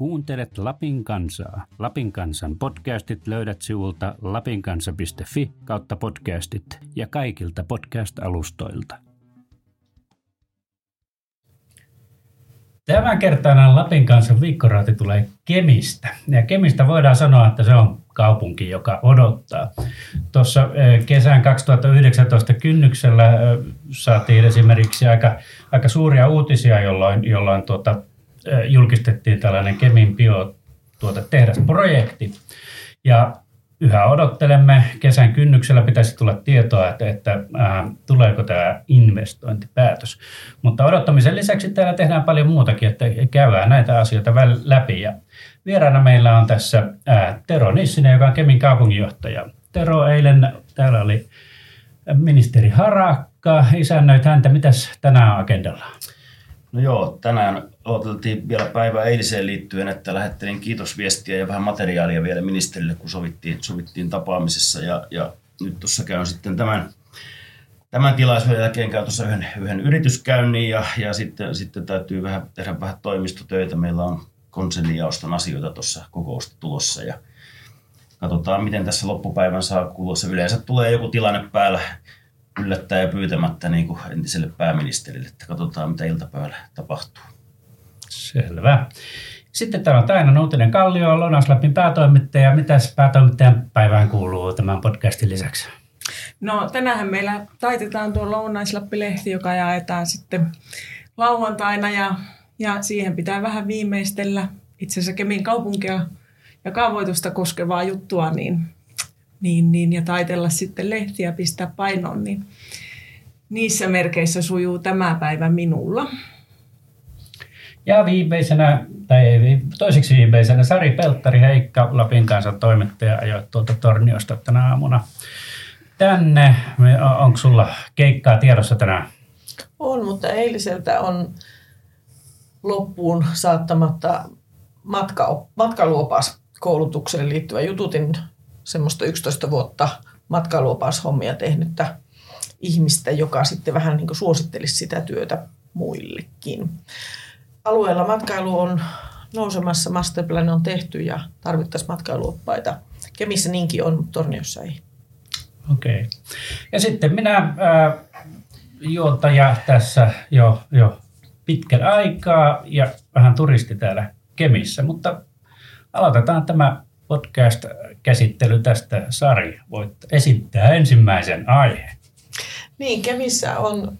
Kuuntelet Lapin kansaa. Lapin kansan podcastit löydät sivulta lapinkansa.fi kautta podcastit ja kaikilta podcast-alustoilta. Tämän kertainen Lapin kanssa viikkoraati tulee Kemistä. Ja Kemistä voidaan sanoa, että se on kaupunki, joka odottaa. Tuossa eh, kesän 2019 kynnyksellä eh, saatiin esimerkiksi aika, aika suuria uutisia, jolloin, jolloin tuota, julkistettiin tällainen Kemin biotuotetehdasprojekti. Ja yhä odottelemme. Kesän kynnyksellä pitäisi tulla tietoa, että, että äh, tuleeko tämä investointipäätös. Mutta odottamisen lisäksi täällä tehdään paljon muutakin, että käydään näitä asioita läpi. Ja vieraana meillä on tässä äh, Tero Nissinen, joka on Kemin kaupunginjohtaja. Tero, eilen täällä oli ministeri Harakka, isännöit häntä. Mitäs tänään agendalla? No joo, tänään odoteltiin vielä päivä eiliseen liittyen, että lähettelin kiitosviestiä ja vähän materiaalia vielä ministerille, kun sovittiin, sovittiin tapaamisessa. Ja, ja nyt tuossa käyn sitten tämän, tämän tilaisuuden jälkeen käyn tuossa yhden, yhden yrityskäynnin ja, ja sitten, sitten täytyy vähän, tehdä vähän toimistotöitä. Meillä on konsernijaoston asioita tuossa kokousta tulossa ja katsotaan, miten tässä loppupäivän saa kuluessa. Yleensä tulee joku tilanne päällä yllättää ja pyytämättä niin kuin entiselle pääministerille, että katsotaan mitä iltapäivällä tapahtuu. Selvä. Sitten täällä on Taina Nuutinen Kallio, Lounasläpin päätoimittaja. Mitäs päätoimittajan päivään kuuluu tämän podcastin lisäksi? No tänään meillä taitetaan tuo Lounaislappi-lehti, joka jaetaan sitten lauantaina ja, ja siihen pitää vähän viimeistellä itse asiassa Kemin kaupunkia ja kaavoitusta koskevaa juttua, niin niin, niin, ja taitella sitten lehtiä, pistää painoon, niin niissä merkeissä sujuu tämä päivä minulla. Ja viimeisenä, tai toiseksi viimeisenä, Sari Pelttari Heikka, Lapin kanssa toimittaja, ajoi tuolta Torniosta tänä aamuna tänne. Onko sulla keikkaa tiedossa tänään? On, mutta eiliseltä on loppuun saattamatta matka, matkaluopas koulutukseen liittyvä jututin semmoista 11 vuotta matkailuopashommia tehnyttä ihmistä, joka sitten vähän niin suosittelisi sitä työtä muillekin. Alueella matkailu on nousemassa, masterplan on tehty ja tarvittaisiin matkailuoppaita. Kemissä niinkin on, mutta Torniossa ei. Okei. Okay. Ja sitten minä äh, juontaja tässä jo, jo pitkän aikaa ja vähän turisti täällä Kemissä, mutta aloitetaan tämä podcast-käsittely tästä. Sari, voit esittää ensimmäisen aiheen. Niin, Kemissä on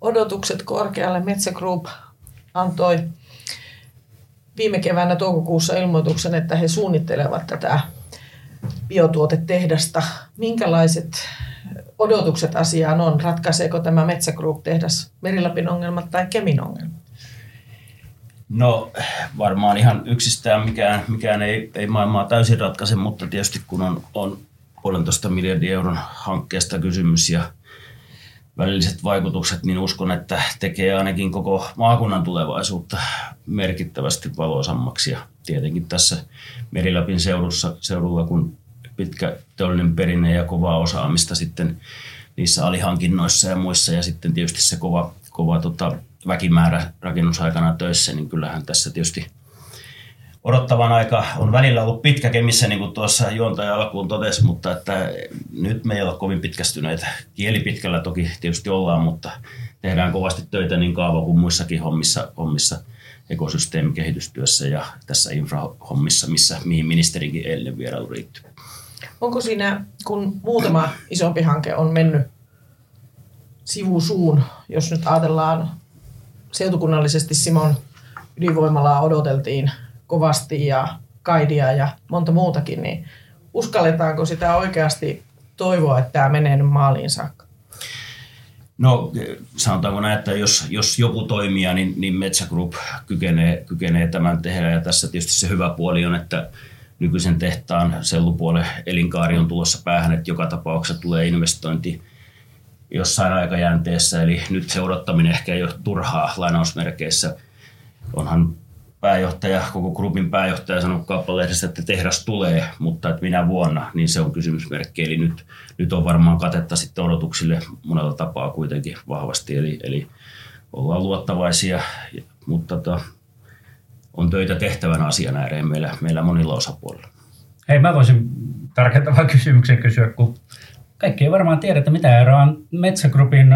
odotukset korkealle. Metsä Group antoi viime keväänä toukokuussa ilmoituksen, että he suunnittelevat tätä biotuotetehdasta. Minkälaiset odotukset asiaan on? Ratkaiseeko tämä Metsä Group-tehdas Merilapin ongelmat tai Kemin ongelmat? No varmaan ihan yksistään mikään, mikään ei, ei maailmaa täysin ratkaise, mutta tietysti kun on, on puolentoista miljardin euron hankkeesta kysymys ja välilliset vaikutukset, niin uskon, että tekee ainakin koko maakunnan tulevaisuutta merkittävästi valoisammaksi. Ja tietenkin tässä Merilapin seudussa, seudulla, kun pitkä teollinen perinne ja kovaa osaamista sitten niissä alihankinnoissa ja muissa, ja sitten tietysti se kova, kova tota, väkimäärä rakennusaikana töissä, niin kyllähän tässä tietysti odottavan aika on välillä ollut pitkä kemissä, niin kuin tuossa juontaja alkuun totesi, mutta että nyt me ei ole kovin pitkästyneitä. Kieli pitkällä toki tietysti ollaan, mutta tehdään kovasti töitä niin kaava kuin muissakin hommissa, hommissa ekosysteemikehitystyössä ja tässä infrahommissa, missä, mihin ministerinkin eilen vierailu riittyy. Onko siinä, kun muutama isompi hanke on mennyt sivusuun, jos nyt ajatellaan seutukunnallisesti Simon ydinvoimalaa odoteltiin kovasti ja kaidia ja monta muutakin, niin uskalletaanko sitä oikeasti toivoa, että tämä menee nyt maaliin saakka? No sanotaanko näin, että jos, jos joku toimija, niin, niin Metsä Group kykenee, kykenee tämän tehdä. Ja tässä tietysti se hyvä puoli on, että nykyisen tehtaan sellupuolen elinkaari on tulossa päähän, että joka tapauksessa tulee investointi jossain aikajänteessä, eli nyt se odottaminen ehkä ei ole turhaa lainausmerkeissä. Onhan pääjohtaja, koko grupin pääjohtaja sanonut kauppalehdessä, että tehdas tulee, mutta että minä vuonna, niin se on kysymysmerkki. Eli nyt, nyt on varmaan katetta sitten odotuksille monella tapaa kuitenkin vahvasti, eli, eli ollaan luottavaisia, mutta to, tota, on töitä tehtävän asian ääreen meillä, meillä monilla osapuolilla. Hei, mä voisin tarkentavan kysymyksen kysyä, kun kaikki ei varmaan tiedä, että mitä eroa on Metsägrupin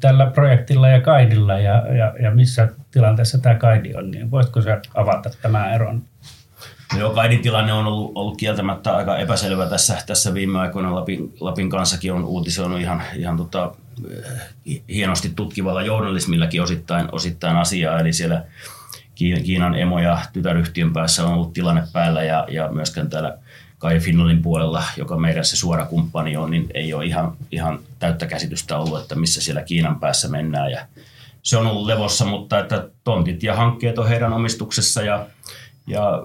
tällä projektilla ja Kaidilla ja, ja, ja missä tilanteessa tämä Kaidi on, niin voitko sä avata tämän eron? No joo, Kaidin tilanne on ollut, ollut kieltämättä aika epäselvä tässä, tässä viime aikoina. Lapin, Lapin kanssakin on uutisoinut ihan, ihan tota, hienosti tutkivalla journalismillakin osittain, osittain asiaa. Eli siellä Kiinan emo- ja tytäryhtiön päässä on ollut tilanne päällä ja, ja myöskään täällä Kai Finlandin puolella, joka meidän se suora kumppani on, niin ei ole ihan, ihan täyttä käsitystä ollut, että missä siellä Kiinan päässä mennään. Ja se on ollut levossa, mutta että tontit ja hankkeet on heidän omistuksessa ja, ja,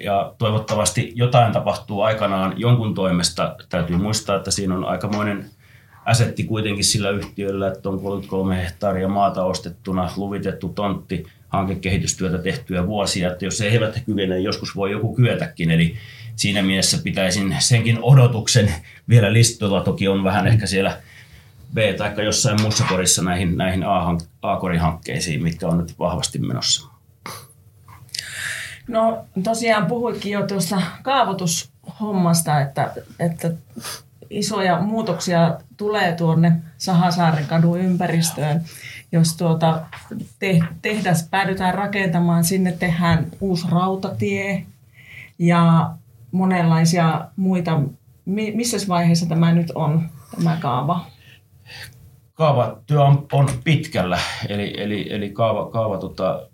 ja toivottavasti jotain tapahtuu aikanaan jonkun toimesta. Täytyy muistaa, että siinä on aikamoinen asetti kuitenkin sillä yhtiöllä, että on 33 hehtaaria maata ostettuna, luvitettu tontti, hankekehitystyötä tehtyä vuosia, että jos he eivät kykene, joskus voi joku kyetäkin. Eli siinä mielessä pitäisin senkin odotuksen vielä listoilla. Toki on vähän ehkä siellä B- tai jossain muussa korissa näihin, näihin A-korihankkeisiin, mitkä on nyt vahvasti menossa. No tosiaan puhuitkin jo tuosta kaavoitushommasta, että, että isoja muutoksia tulee tuonne Sahasaaren kadun ympäristöön. Jos tuota te, tehdas päädytään rakentamaan, sinne tehdään uusi rautatie ja monenlaisia muita. Missä vaiheessa tämä nyt on, tämä kaava? Kaavatyö on, on pitkällä, eli, eli, eli kaava, kaava tota,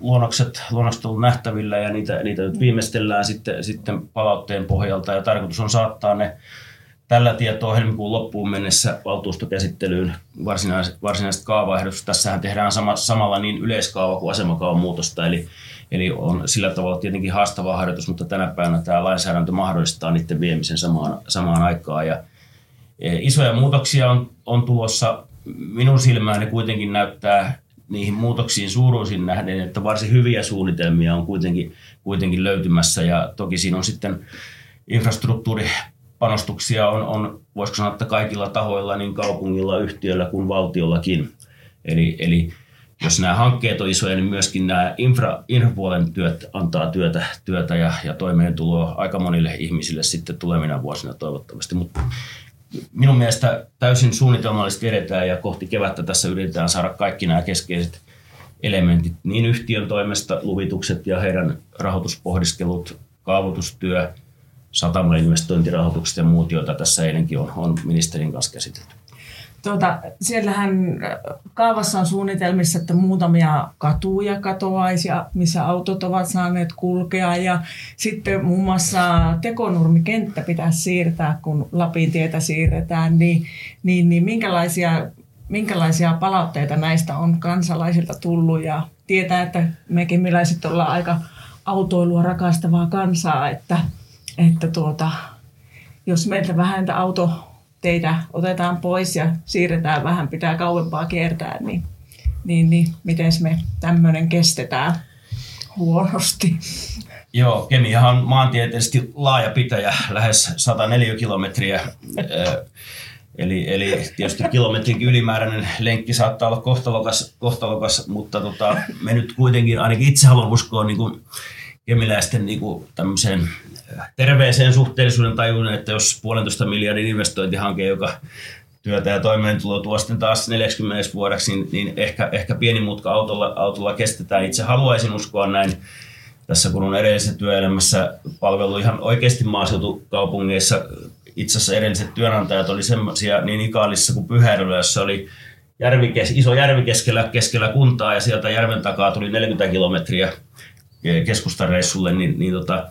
luonnokset, luonnokset on nähtävillä ja niitä, niitä nyt viimeistellään sitten, sitten palautteen pohjalta ja tarkoitus on saattaa ne tällä tietoa helmikuun loppuun mennessä valtuustokäsittelyyn varsinaiset, varsinaiset kaavaehdotukset. Tässähän tehdään sama, samalla niin yleiskaava kuin asemakaavan muutosta, eli, eli on sillä tavalla tietenkin haastava harjoitus, mutta tänä päivänä tämä lainsäädäntö mahdollistaa niiden viemisen samaan, samaan aikaan. Ja, e, isoja muutoksia on, on tulossa. Minun silmääni kuitenkin näyttää niihin muutoksiin suuruusin nähden, että varsin hyviä suunnitelmia on kuitenkin, kuitenkin löytymässä ja toki siinä on sitten infrastruktuuripanostuksia on, on, voisiko sanoa, että kaikilla tahoilla, niin kaupungilla, yhtiöllä kuin valtiollakin. Eli, eli jos nämä hankkeet on isoja, niin myöskin nämä infra, infrapuolen työt antaa työtä, työtä ja, ja toimeentuloa aika monille ihmisille sitten tulevina vuosina toivottavasti. Mutta minun mielestä täysin suunnitelmallisesti edetään ja kohti kevättä tässä yritetään saada kaikki nämä keskeiset elementit, niin yhtiön toimesta luvitukset ja heidän rahoituspohdiskelut, kaavoitustyö, satamainvestointirahoitukset ja muut, joita tässä eilenkin on, on ministerin kanssa käsitelty. Tuota, siellähän kaavassa on suunnitelmissa, että muutamia katuja katoaisi, missä autot ovat saaneet kulkea. Ja sitten muun muassa Tekonurmikenttä pitäisi siirtää, kun Lapin tietä siirretään. Niin, niin, niin minkälaisia, minkälaisia palautteita näistä on kansalaisilta tullut? Ja tietää, että mekin millaiset ollaan aika autoilua rakastavaa kansaa, että, että tuota, jos meiltä vähän auto teitä otetaan pois ja siirretään vähän, pitää kauempaa kiertää, niin, niin, niin miten me tämmöinen kestetään huonosti? Joo, Kemiahan on maantieteellisesti laaja pitäjä, lähes 104 kilometriä. Eli, eli tietysti kilometrin ylimääräinen lenkki saattaa olla kohtalokas, kohtalokas mutta tota, me nyt kuitenkin, ainakin itse haluan uskoa niin kuin kemiläisten niin kuin tämmöiseen terveeseen suhteellisuuden tajuun, että jos puolentoista miljardin investointihanke, joka työtä ja toimeentulo tuo sitten taas 40 vuodeksi, niin, niin ehkä, ehkä pieni mutka autolla, autolla kestetään. Itse haluaisin uskoa näin tässä, kun on edellisessä työelämässä palvelu ihan oikeasti maaseutukaupungeissa. Itse asiassa edelliset työnantajat oli semmoisia niin Ikaalissa kuin Pyhäryllä, jossa oli järvi, iso järvi keskellä, keskellä kuntaa ja sieltä järven takaa tuli 40 kilometriä keskustareissulle, niin, niin tota,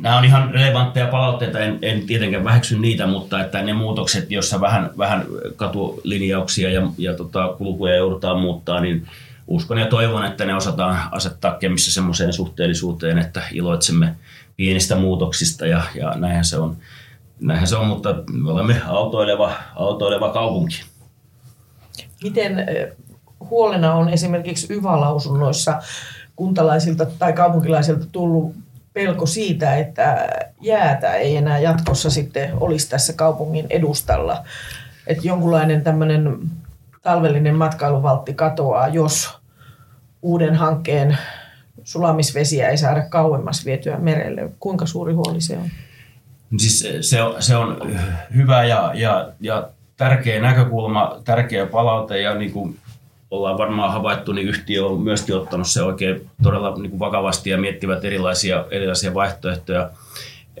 Nämä on ihan relevantteja palautteita, en, en tietenkään väheksy niitä, mutta että ne muutokset, joissa vähän, vähän katulinjauksia ja, ja tota, kulkuja joudutaan muuttaa, niin uskon ja toivon, että ne osataan asettaa kemissä semmoiseen suhteellisuuteen, että iloitsemme pienistä muutoksista ja, ja näinhän se on. Näinhän se on, mutta me olemme autoileva, autoileva kaupunki. Miten huolena on esimerkiksi YVA-lausunnoissa kuntalaisilta tai kaupunkilaisilta tullut pelko siitä, että jäätä ei enää jatkossa sitten olisi tässä kaupungin edustalla. Että jonkunlainen tämmöinen talvellinen matkailuvaltti katoaa, jos uuden hankkeen sulamisvesiä ei saada kauemmas vietyä merelle. Kuinka suuri huoli se on? Siis se on, se on hyvä ja, ja, ja tärkeä näkökulma, tärkeä palaute ja niin kuin ollaan varmaan havaittu, niin yhtiö on myöskin ottanut se oikein todella niin kuin vakavasti ja miettivät erilaisia, erilaisia vaihtoehtoja.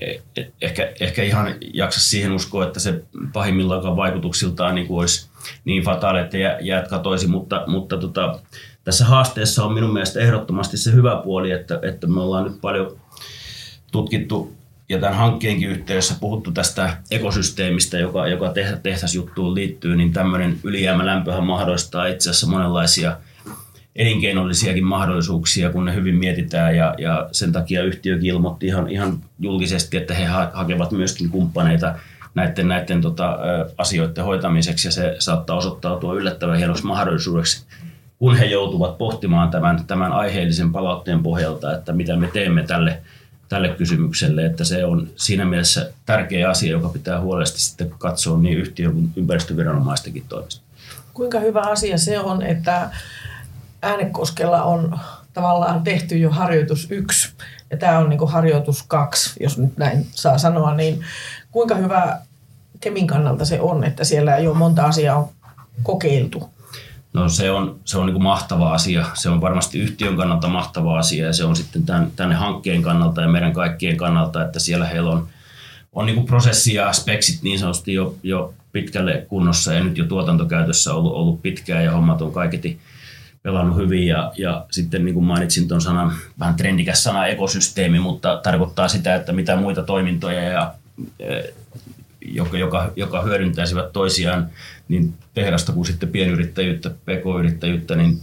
E, e, ehkä, ehkä ihan jaksa siihen uskoa, että se pahimmillaan vaikutuksiltaan niin kuin olisi niin fataali, että jäät katoisi, mutta, mutta tota, tässä haasteessa on minun mielestä ehdottomasti se hyvä puoli, että, että me ollaan nyt paljon tutkittu ja tämän hankkeenkin yhteydessä puhuttu tästä ekosysteemistä, joka, joka tehtäisjuttuun liittyy, niin tämmöinen ylijäämälämpöhän mahdollistaa itse asiassa monenlaisia elinkeinollisiakin mahdollisuuksia, kun ne hyvin mietitään. Ja, ja sen takia yhtiökin ilmoitti ihan, ihan julkisesti, että he hakevat myöskin kumppaneita näiden, näiden tota, asioiden hoitamiseksi. Ja se saattaa osoittautua yllättävän hienoksi mahdollisuudeksi, kun he joutuvat pohtimaan tämän, tämän aiheellisen palautteen pohjalta, että mitä me teemme tälle tälle kysymykselle, että se on siinä mielessä tärkeä asia, joka pitää huolellisesti sitten katsoa niin yhtiön kuin ympäristöviranomaistenkin toimesta. Kuinka hyvä asia se on, että Äänekoskella on tavallaan tehty jo harjoitus yksi ja tämä on niin harjoitus kaksi, jos nyt näin saa sanoa, niin kuinka hyvä Kemin kannalta se on, että siellä jo monta asiaa on kokeiltu? No se on, se on niin mahtava asia. Se on varmasti yhtiön kannalta mahtava asia ja se on sitten tämän, tänne hankkeen kannalta ja meidän kaikkien kannalta, että siellä heillä on, on niin prosessi ja speksit niin sanotusti jo, jo pitkälle kunnossa ja nyt jo tuotantokäytössä ollut, ollut pitkään ja hommat on kaiketi pelannut hyvin ja, ja sitten niin kuin mainitsin tuon sanan, vähän trendikäs sana ekosysteemi, mutta tarkoittaa sitä, että mitä muita toimintoja ja joka, joka, joka hyödyntäisivät toisiaan niin tehdasta kuin sitten pienyrittäjyyttä, pk-yrittäjyyttä, niin,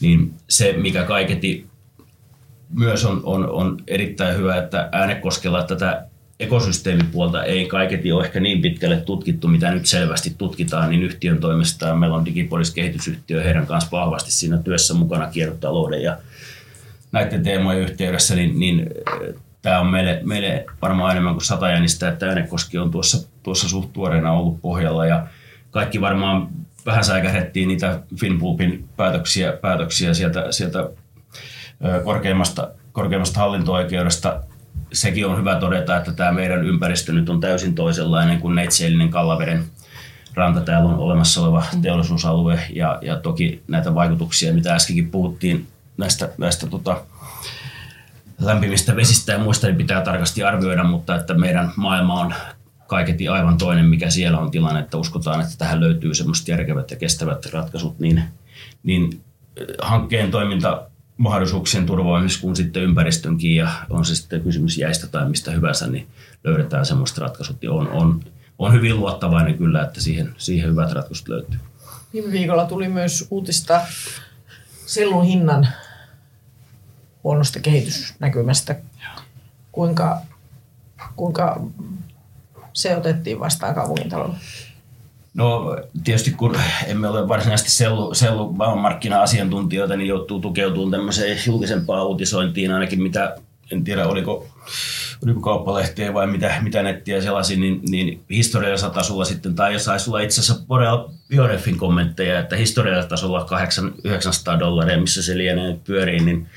niin se, mikä kaiketi myös on, on, on erittäin hyvä, että äänekoskella tätä ekosysteemipuolta ei kaiketi ole ehkä niin pitkälle tutkittu, mitä nyt selvästi tutkitaan, niin yhtiön toimesta meillä on Digipolis-kehitysyhtiö heidän kanssa vahvasti siinä työssä mukana kiertotalouden ja näiden teemojen yhteydessä, niin, niin tämä on meille, meille varmaan enemmän kuin sata jänistä, että Äänekoski on tuossa, tuossa suht tuoreena ollut pohjalla ja kaikki varmaan vähän säikähdettiin niitä Finpulpin päätöksiä, päätöksiä sieltä, sieltä korkeimmasta, korkeimmasta hallinto-oikeudesta. Sekin on hyvä todeta, että tämä meidän ympäristö nyt on täysin toisenlainen kuin neitseellinen Kallaveden ranta. Täällä on olemassa oleva teollisuusalue ja, ja toki näitä vaikutuksia, mitä äskenkin puhuttiin näistä, näistä tota, lämpimistä vesistä ja muista niin pitää tarkasti arvioida, mutta että meidän maailma on kaiketi aivan toinen, mikä siellä on tilanne, että uskotaan, että tähän löytyy semmoiset järkevät ja kestävät ratkaisut, niin, niin hankkeen toiminta mahdollisuuksien turvaamiseksi kuin sitten ympäristönkin ja on se sitten kysymys jäistä tai mistä hyvänsä, niin löydetään semmoista ratkaisut ja on, on, on hyvin luottavainen kyllä, että siihen, siihen hyvät ratkaisut löytyy. Viime viikolla tuli myös uutista sellun hinnan huonosta kehitysnäkymästä. Kuinka, kuinka se otettiin vastaan kaupungintalolla? No tietysti kun emme ole varsinaisesti sellu, sellu maailmanmarkkina-asiantuntijoita, niin joutuu tukeutumaan tämmöiseen julkisempaan uutisointiin ainakin mitä, en tiedä oliko, oliko kauppalehtiä vai mitä, mitä nettiä selasin, niin, niin historiallisella tasolla sitten, tai jos saisi olla itse asiassa Boreal Biorefin kommentteja, että historiallisella tasolla 900 dollaria, missä se lienee pyörii, niin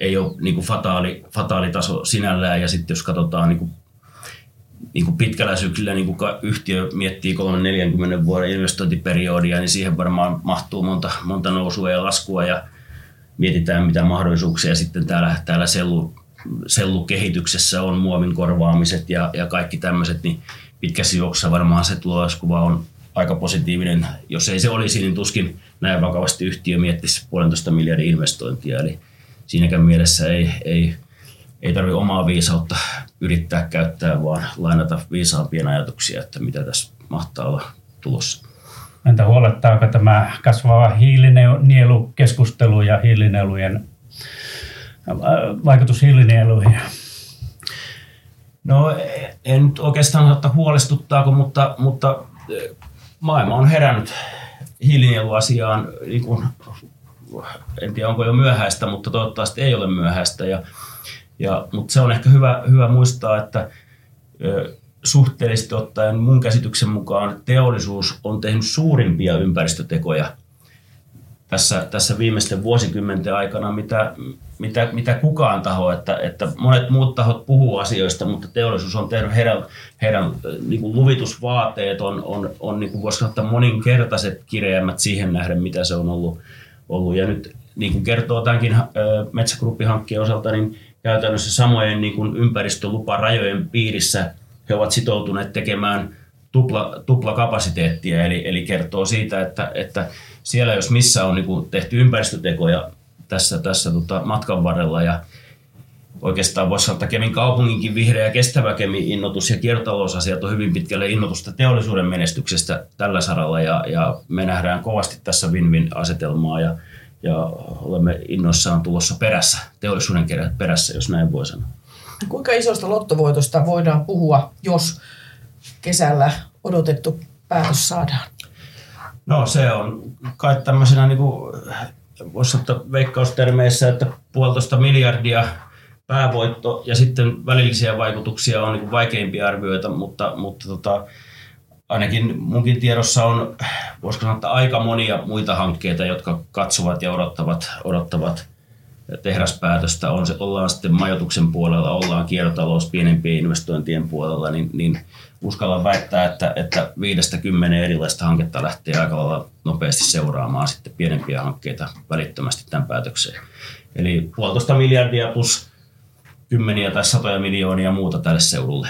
ei ole niin kuin fataali, fataali taso sinällään. Ja sitten jos katsotaan niin kuin, niin kuin pitkällä syksyllä, niin kuin yhtiö miettii 3-40 vuoden investointiperiodia, niin siihen varmaan mahtuu monta, monta nousua ja laskua ja mietitään mitä mahdollisuuksia sitten täällä, täällä sellu, sellukehityksessä on, muovin korvaamiset ja, ja kaikki tämmöiset, niin pitkässä juoksussa varmaan se tuloskuva on aika positiivinen. Jos ei se olisi, niin tuskin näin vakavasti yhtiö miettisi puolentoista miljardin investointia. Eli siinäkään mielessä ei, ei, ei tarvitse omaa viisautta yrittää käyttää, vaan lainata viisaampia ajatuksia, että mitä tässä mahtaa olla tulossa. Entä huolettaako tämä kasvava hiilinielukeskustelu ja hiilinielujen äh, vaikutus hiilinieluihin? No en nyt oikeastaan ottaa huolestuttaako, mutta, mutta äh, maailma on herännyt hiilinieluasiaan niin kuin en tiedä onko jo myöhäistä, mutta toivottavasti ei ole myöhäistä. Ja, ja, mutta se on ehkä hyvä, hyvä muistaa, että suhteellisesti ottaen mun käsityksen mukaan teollisuus on tehnyt suurimpia ympäristötekoja tässä, tässä viimeisten vuosikymmenten aikana, mitä, mitä, mitä kukaan taho, että, että monet muut tahot puhuu asioista, mutta teollisuus on tehnyt heidän, heidän niin kuin luvitusvaateet on, on, on niin kuin voisi sanoa, moninkertaiset kireämmät siihen nähden, mitä se on ollut. ollut. Ja nyt niin kuin kertoo tämänkin Metsägruppihankkeen osalta, niin käytännössä samojen niin kuin ympäristöluparajojen piirissä he ovat sitoutuneet tekemään tupla, tupla kapasiteettia, eli, eli kertoo siitä, että, että siellä jos missä on niin kuin tehty ympäristötekoja tässä, tässä tota matkan varrella ja oikeastaan voisi sanoa, että Kemin kaupunginkin vihreä ja kestävä Kemin innotus ja kiertotalousasiat on hyvin pitkälle innotusta teollisuuden menestyksestä tällä saralla ja, ja me nähdään kovasti tässä win-win asetelmaa ja, ja olemme innoissaan tulossa perässä, teollisuuden perässä, jos näin voi sanoa. Kuinka isosta lottovoitosta voidaan puhua, jos kesällä odotettu päätös saadaan? No se on kai tämmöisenä niin kuin, voisi sanoa veikkaustermeissä, että puolitoista miljardia päävoitto ja sitten välillisiä vaikutuksia on niin vaikeimpia arvioita, mutta, mutta tota, ainakin munkin tiedossa on, voisiko sanoa, että aika monia muita hankkeita, jotka katsovat ja odottavat, odottavat tehdaspäätöstä. On se, ollaan sitten majoituksen puolella, ollaan kiertotalous pienempien investointien puolella, niin, niin uskallan väittää, että, että viidestä kymmenen erilaista hanketta lähtee aika lailla nopeasti seuraamaan sitten pienempiä hankkeita välittömästi tämän päätökseen. Eli puolitoista miljardia plus kymmeniä tai satoja miljoonia muuta tälle seudulle.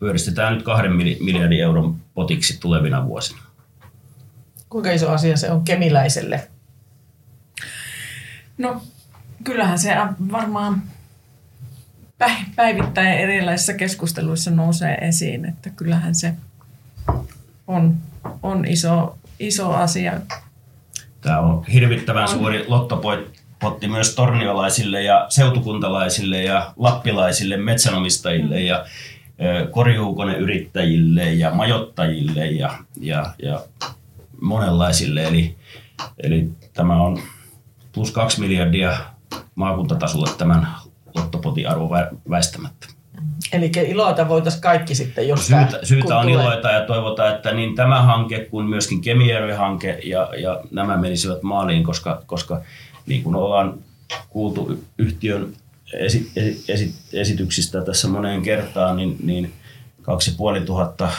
Pyöristetään nyt kahden miljardin euron potiksi tulevina vuosina. Kuinka iso asia se on kemiläiselle? No kyllähän se varmaan päivittäin erilaisissa keskusteluissa nousee esiin, että kyllähän se on, on iso, iso asia. Tämä on hirvittävän on. suuri lottopotti myös torniolaisille ja seutukuntalaisille ja lappilaisille metsänomistajille mm. ja korjuukoneyrittäjille ja majottajille ja, ja, ja monenlaisille. Eli, eli tämä on plus kaksi miljardia maakuntatasolle tämän lottopotin arvo väistämättä. Eli iloita voitaisiin kaikki sitten jos Syytä, syytä on tulee. iloita ja toivotaan, että niin tämä hanke kuin myöskin Kemijärvi-hanke ja, ja nämä menisivät maaliin, koska, koska niin kuin ollaan kuultu yhtiön esi, esi, esi, esityksistä tässä moneen kertaan, niin, niin 2500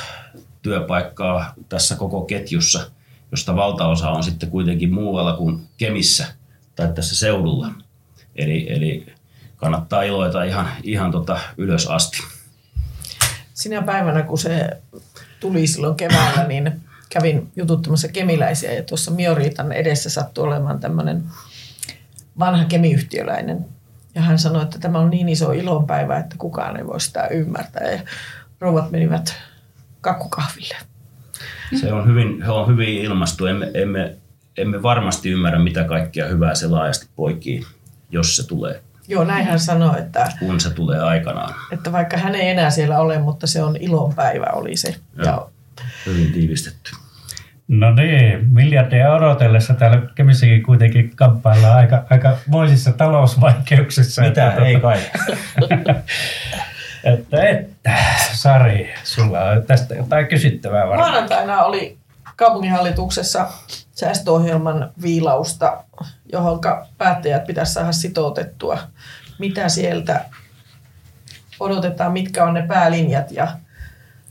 työpaikkaa tässä koko ketjussa, josta valtaosa on sitten kuitenkin muualla kuin Kemissä tai tässä seudulla. Eli, eli kannattaa iloita ihan, ihan tota ylös asti. Sinä päivänä, kun se tuli silloin keväällä, niin kävin jututtamassa kemiläisiä ja tuossa Mioriitan edessä sattui olemaan tämmöinen vanha kemiyhtiöläinen. Ja hän sanoi, että tämä on niin iso ilonpäivä, että kukaan ei voi sitä ymmärtää. Ja rouvat menivät kakkukahville. Se on hyvin, he on hyvin ilmastu. Emme, emme, emme varmasti ymmärrä, mitä kaikkea hyvää se laajasti poikii, jos se tulee. Joo, näin hän sanoi, että, kun se tulee aikanaan. Että vaikka hän ei enää siellä ole, mutta se on ilonpäivä oli se. Joo, ja, hyvin tiivistetty. No niin, miljardia odotellessa täällä Kemissäkin kuitenkin kamppaillaan aika, aika moisissa talousvaikeuksissa. Mitä? Että, ei kai. että, että, Sari, sulla on tästä jotain kysyttävää varmaan. Maanantaina oli kaupunginhallituksessa säästöohjelman viilausta, johon päättäjät pitäisi saada sitoutettua. Mitä sieltä odotetaan, mitkä on ne päälinjat ja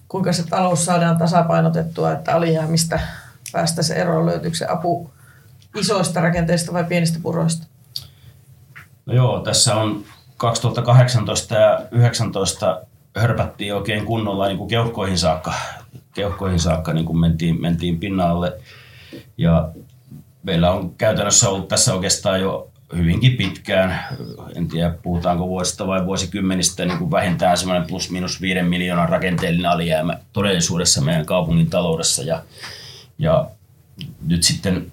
kuinka se talous saadaan tasapainotettua, että alijäämistä päästä se eroon, löytyykö se apu isoista rakenteista vai pienistä puroista? No joo, tässä on 2018 ja 2019 hörpättiin oikein kunnolla niin kuin keuhkoihin saakka, keuhkoihin saakka niin kuin mentiin, mentiin pinnalle. Ja meillä on käytännössä ollut tässä oikeastaan jo hyvinkin pitkään, en tiedä puhutaanko vuosista vai vuosikymmenistä, niin kuin vähintään semmoinen plus minus viiden miljoonan rakenteellinen alijäämä todellisuudessa meidän kaupungin taloudessa. Ja, ja nyt sitten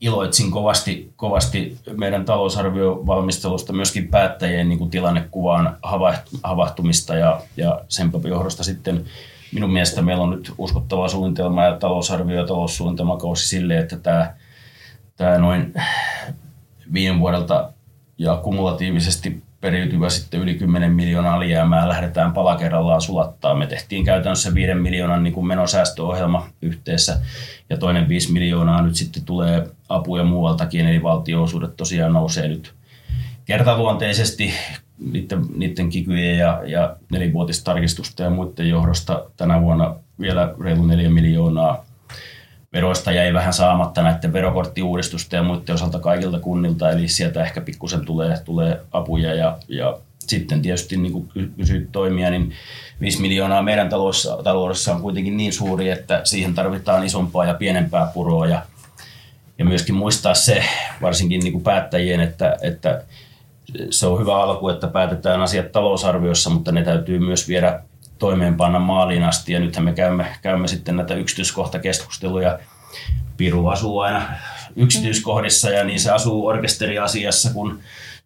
iloitsin kovasti, kovasti meidän talousarviovalmistelusta myöskin päättäjien niin kuin tilannekuvaan havahtumista ja, ja sen johdosta sitten minun mielestä meillä on nyt uskottava suunnitelma ja talousarvio ja taloussuunnitelmakausi sille, että tämä, tämä noin viime vuodelta ja kumulatiivisesti periytyvä sitten yli 10 miljoonaa alijäämää lähdetään pala kerrallaan sulattaa. Me tehtiin käytännössä 5 miljoonan niin kuin menosäästöohjelma yhteensä ja toinen 5 miljoonaa nyt sitten tulee apuja muualtakin, eli valtioosuudet tosiaan nousee nyt kertaluonteisesti niiden, niiden kikyjen ja, ja nelivuotistarkistusten ja muiden johdosta tänä vuonna vielä reilu 4 miljoonaa veroista jäi vähän saamatta näiden verokorttiuudistusten ja muiden osalta kaikilta kunnilta, eli sieltä ehkä pikkusen tulee, tulee apuja ja, ja sitten tietysti niin kuin kysyt toimia, niin 5 miljoonaa meidän taloudessa, taloudessa on kuitenkin niin suuri, että siihen tarvitaan isompaa ja pienempää puroa ja, ja myöskin muistaa se varsinkin niin kuin päättäjien, että, että se on hyvä alku, että päätetään asiat talousarviossa, mutta ne täytyy myös viedä toimeenpanna maaliin asti. Ja nythän me käymme, käymme sitten näitä yksityiskohtakeskusteluja. Piru asuu aina yksityiskohdissa ja niin se asuu orkesteriasiassa kuin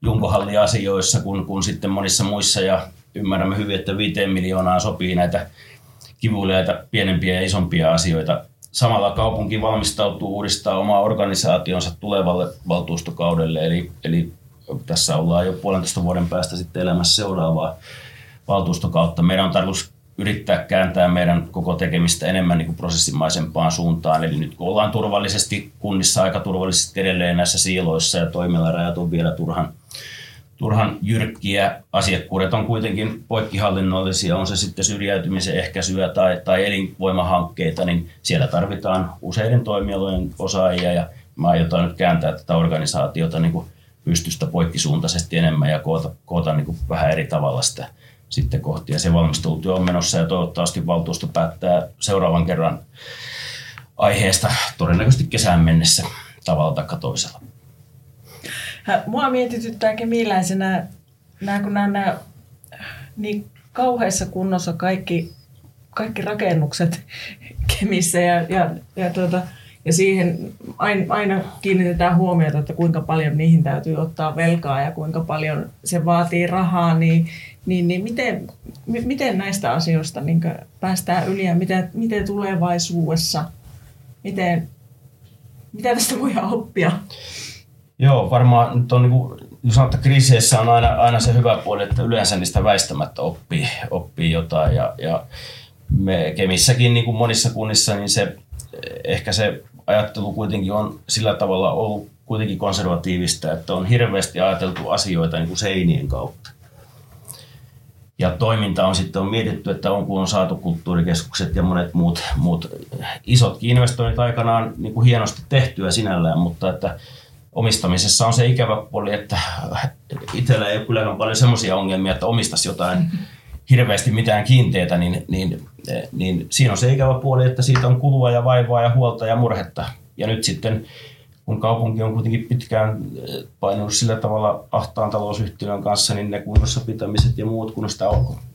junkohalliasioissa kuin, kuin sitten monissa muissa. Ja ymmärrämme hyvin, että viiteen miljoonaa sopii näitä kivuliaita pienempiä ja isompia asioita. Samalla kaupunki valmistautuu uudistaa omaa organisaationsa tulevalle valtuustokaudelle, eli, eli tässä ollaan jo puolentoista vuoden päästä sitten elämässä seuraavaa valtuustokautta. Meidän on tarkoitus yrittää kääntää meidän koko tekemistä enemmän niin kuin prosessimaisempaan suuntaan. Eli nyt kun ollaan turvallisesti kunnissa aika turvallisesti edelleen näissä siiloissa ja toimialarajat on vielä turhan, turhan jyrkkiä, asiakkuudet on kuitenkin poikkihallinnollisia, on se sitten syrjäytymisen ehkäisyä tai, tai elinvoimahankkeita, niin siellä tarvitaan useiden toimialojen osaajia ja mä aiotaan nyt kääntää tätä organisaatiota niin kuin pystystä poikkisuuntaisesti enemmän ja koota, koota niin kuin vähän eri tavalla sitä sitten kohti. Ja se valmistelutyö on menossa ja toivottavasti valtuusto päättää seuraavan kerran aiheesta todennäköisesti kesään mennessä tavalla tai toisella. Mua mietityttää kemiläisenä, nämä, kun nämä, nämä niin kauheassa kunnossa kaikki, kaikki rakennukset Kemissä ja, ja, ja tuota, ja siihen aina kiinnitetään huomiota, että kuinka paljon niihin täytyy ottaa velkaa ja kuinka paljon se vaatii rahaa, niin, niin, niin miten, miten näistä asioista niin päästään yli ja miten, miten tulevaisuudessa, miten, mitä tästä voi oppia? Joo, varmaan nyt on niin kuin, jos sanotaan, että kriiseissä on aina, aina se hyvä puoli, että yleensä niistä väistämättä oppii, oppii jotain ja, ja me Kemissäkin niin kuin monissa kunnissa, niin se ehkä se ajattelu kuitenkin on sillä tavalla ollut kuitenkin konservatiivista, että on hirveästi ajateltu asioita niin kuin seinien kautta. Ja toiminta on sitten on mietitty, että on kun on saatu kulttuurikeskukset ja monet muut, muut isotkin investoinnit aikanaan niin kuin hienosti tehtyä sinällään, mutta että omistamisessa on se ikävä puoli, että itsellä ei ole kylläkään paljon semmoisia ongelmia, että omistaisi jotain hirveästi mitään kiinteitä, niin, niin, niin siinä on se ikävä puoli, että siitä on kulua ja vaivaa ja huolta ja murhetta. Ja nyt sitten, kun kaupunki on kuitenkin pitkään eh, painunut sillä tavalla ahtaan talousyhtiön kanssa, niin ne kunnossa pitämiset ja muut, kun sitä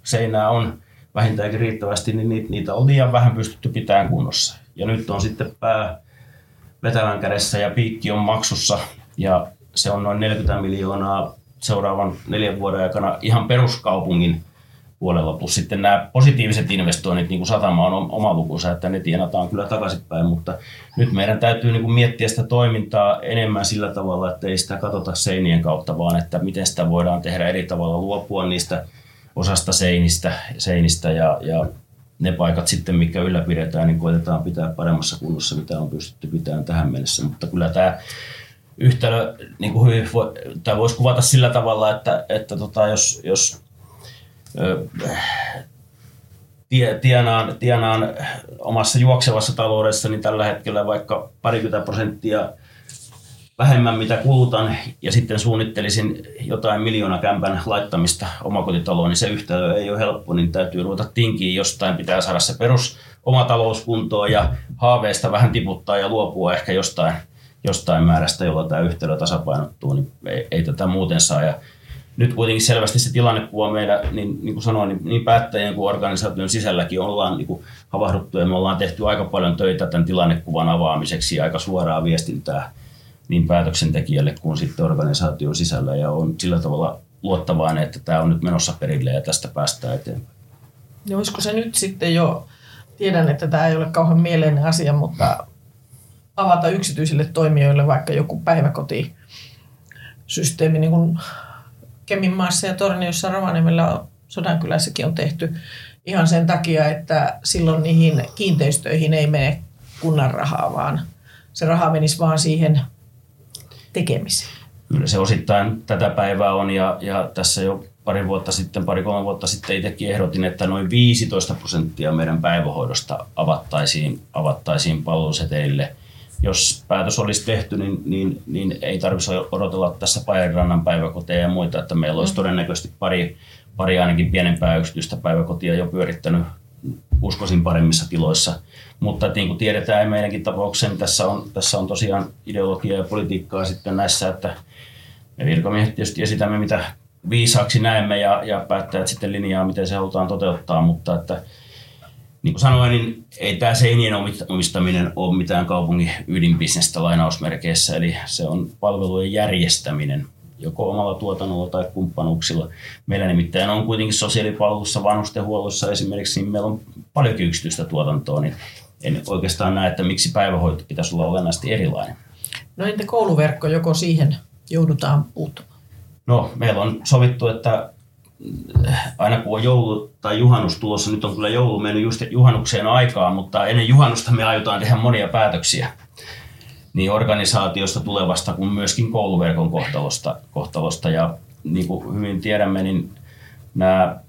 seinää on vähintäänkin riittävästi, niin niitä, niitä on liian vähän pystytty pitämään kunnossa. Ja nyt on sitten pää vetävän kädessä ja piikki on maksussa ja se on noin 40 miljoonaa seuraavan neljän vuoden aikana ihan peruskaupungin puolella. Plus sitten nämä positiiviset investoinnit, niin kuin satama on oma lukunsa, että ne tienataan kyllä takaisinpäin, mutta nyt meidän täytyy niin kuin miettiä sitä toimintaa enemmän sillä tavalla, että ei sitä katsota seinien kautta, vaan että miten sitä voidaan tehdä eri tavalla, luopua niistä osasta seinistä, seinistä ja, ja ne paikat sitten, mikä ylläpidetään, niin koitetaan pitää paremmassa kunnossa, mitä on pystytty pitämään tähän mennessä. Mutta kyllä tämä yhtälö niin kuin hyvin, tämä voisi kuvata sillä tavalla, että, että tota, jos, jos tienaan, tienaan omassa juoksevassa taloudessa niin tällä hetkellä vaikka parikymmentä prosenttia vähemmän mitä kulutan ja sitten suunnittelisin jotain miljoona kämpän laittamista omakotitaloon, niin se yhtälö ei ole helppo, niin täytyy ruveta tinkiä jostain, pitää saada se perus oma talouskuntoon ja haaveista vähän tiputtaa ja luopua ehkä jostain, jostain määrästä, jolla tämä yhtälö tasapainottuu, niin ei, ei tätä muuten saa. Ja nyt kuitenkin selvästi se tilannekuva meillä, niin, niin kuin sanoin, niin, niin päättäjien kuin organisaation sisälläkin ollaan niin kuin havahduttu ja me ollaan tehty aika paljon töitä tämän tilannekuvan avaamiseksi ja aika suoraa viestintää niin päätöksentekijälle kuin sitten organisaation sisällä ja on sillä tavalla luottavainen, että tämä on nyt menossa perille ja tästä päästään eteenpäin. Ja olisiko se nyt sitten jo, tiedän, että tämä ei ole kauhean mieleinen asia, mutta avata yksityisille toimijoille vaikka joku päiväkotisysteemi niin kuin Keminmaassa ja Torniossa Rovaniemellä Sodankylässäkin on tehty ihan sen takia, että silloin niihin kiinteistöihin ei mene kunnan rahaa, vaan se raha menisi vaan siihen tekemiseen. Kyllä se osittain tätä päivää on ja, ja tässä jo pari vuotta sitten, pari-kolme vuotta sitten itsekin ehdotin, että noin 15 prosenttia meidän päivähoidosta avattaisiin, avattaisiin palveluseteille. Jos päätös olisi tehty, niin, niin, niin ei tarvitsisi odotella tässä Pajarannan päiväkoteja ja muita, että meillä olisi mm. todennäköisesti pari, pari ainakin pienempää yksityistä päiväkotia jo pyörittänyt uskoisin paremmissa tiloissa. Mutta niin kuin tiedetään meidänkin tapauksessa, niin tässä on, tässä on tosiaan ideologia ja politiikkaa sitten näissä, että me virkamiehet tietysti esitämme mitä viisaaksi näemme ja, ja päättäjät sitten linjaa, miten se halutaan toteuttaa, mutta että niin kuin sanoin, niin ei tämä seinien omistaminen ole mitään kaupungin ydinbisnestä lainausmerkeissä, eli se on palvelujen järjestäminen joko omalla tuotannolla tai kumppanuuksilla. Meillä nimittäin on kuitenkin sosiaalipalvelussa, vanhustenhuollossa esimerkiksi, niin meillä on paljonkin yksityistä tuotantoa, niin en oikeastaan näe, että miksi päivähoito pitäisi olla olennaisesti erilainen. No entä kouluverkko, joko siihen joudutaan puuttumaan? No, meillä on sovittu, että aina kun on joulu tai juhannus tulossa, nyt on kyllä joulu mennyt just juhannukseen aikaa, mutta ennen juhannusta me aiotaan tehdä monia päätöksiä niin organisaatiosta tulevasta kuin myöskin kouluverkon kohtalosta. kohtalosta. Ja niin kuin hyvin tiedämme, niin nämä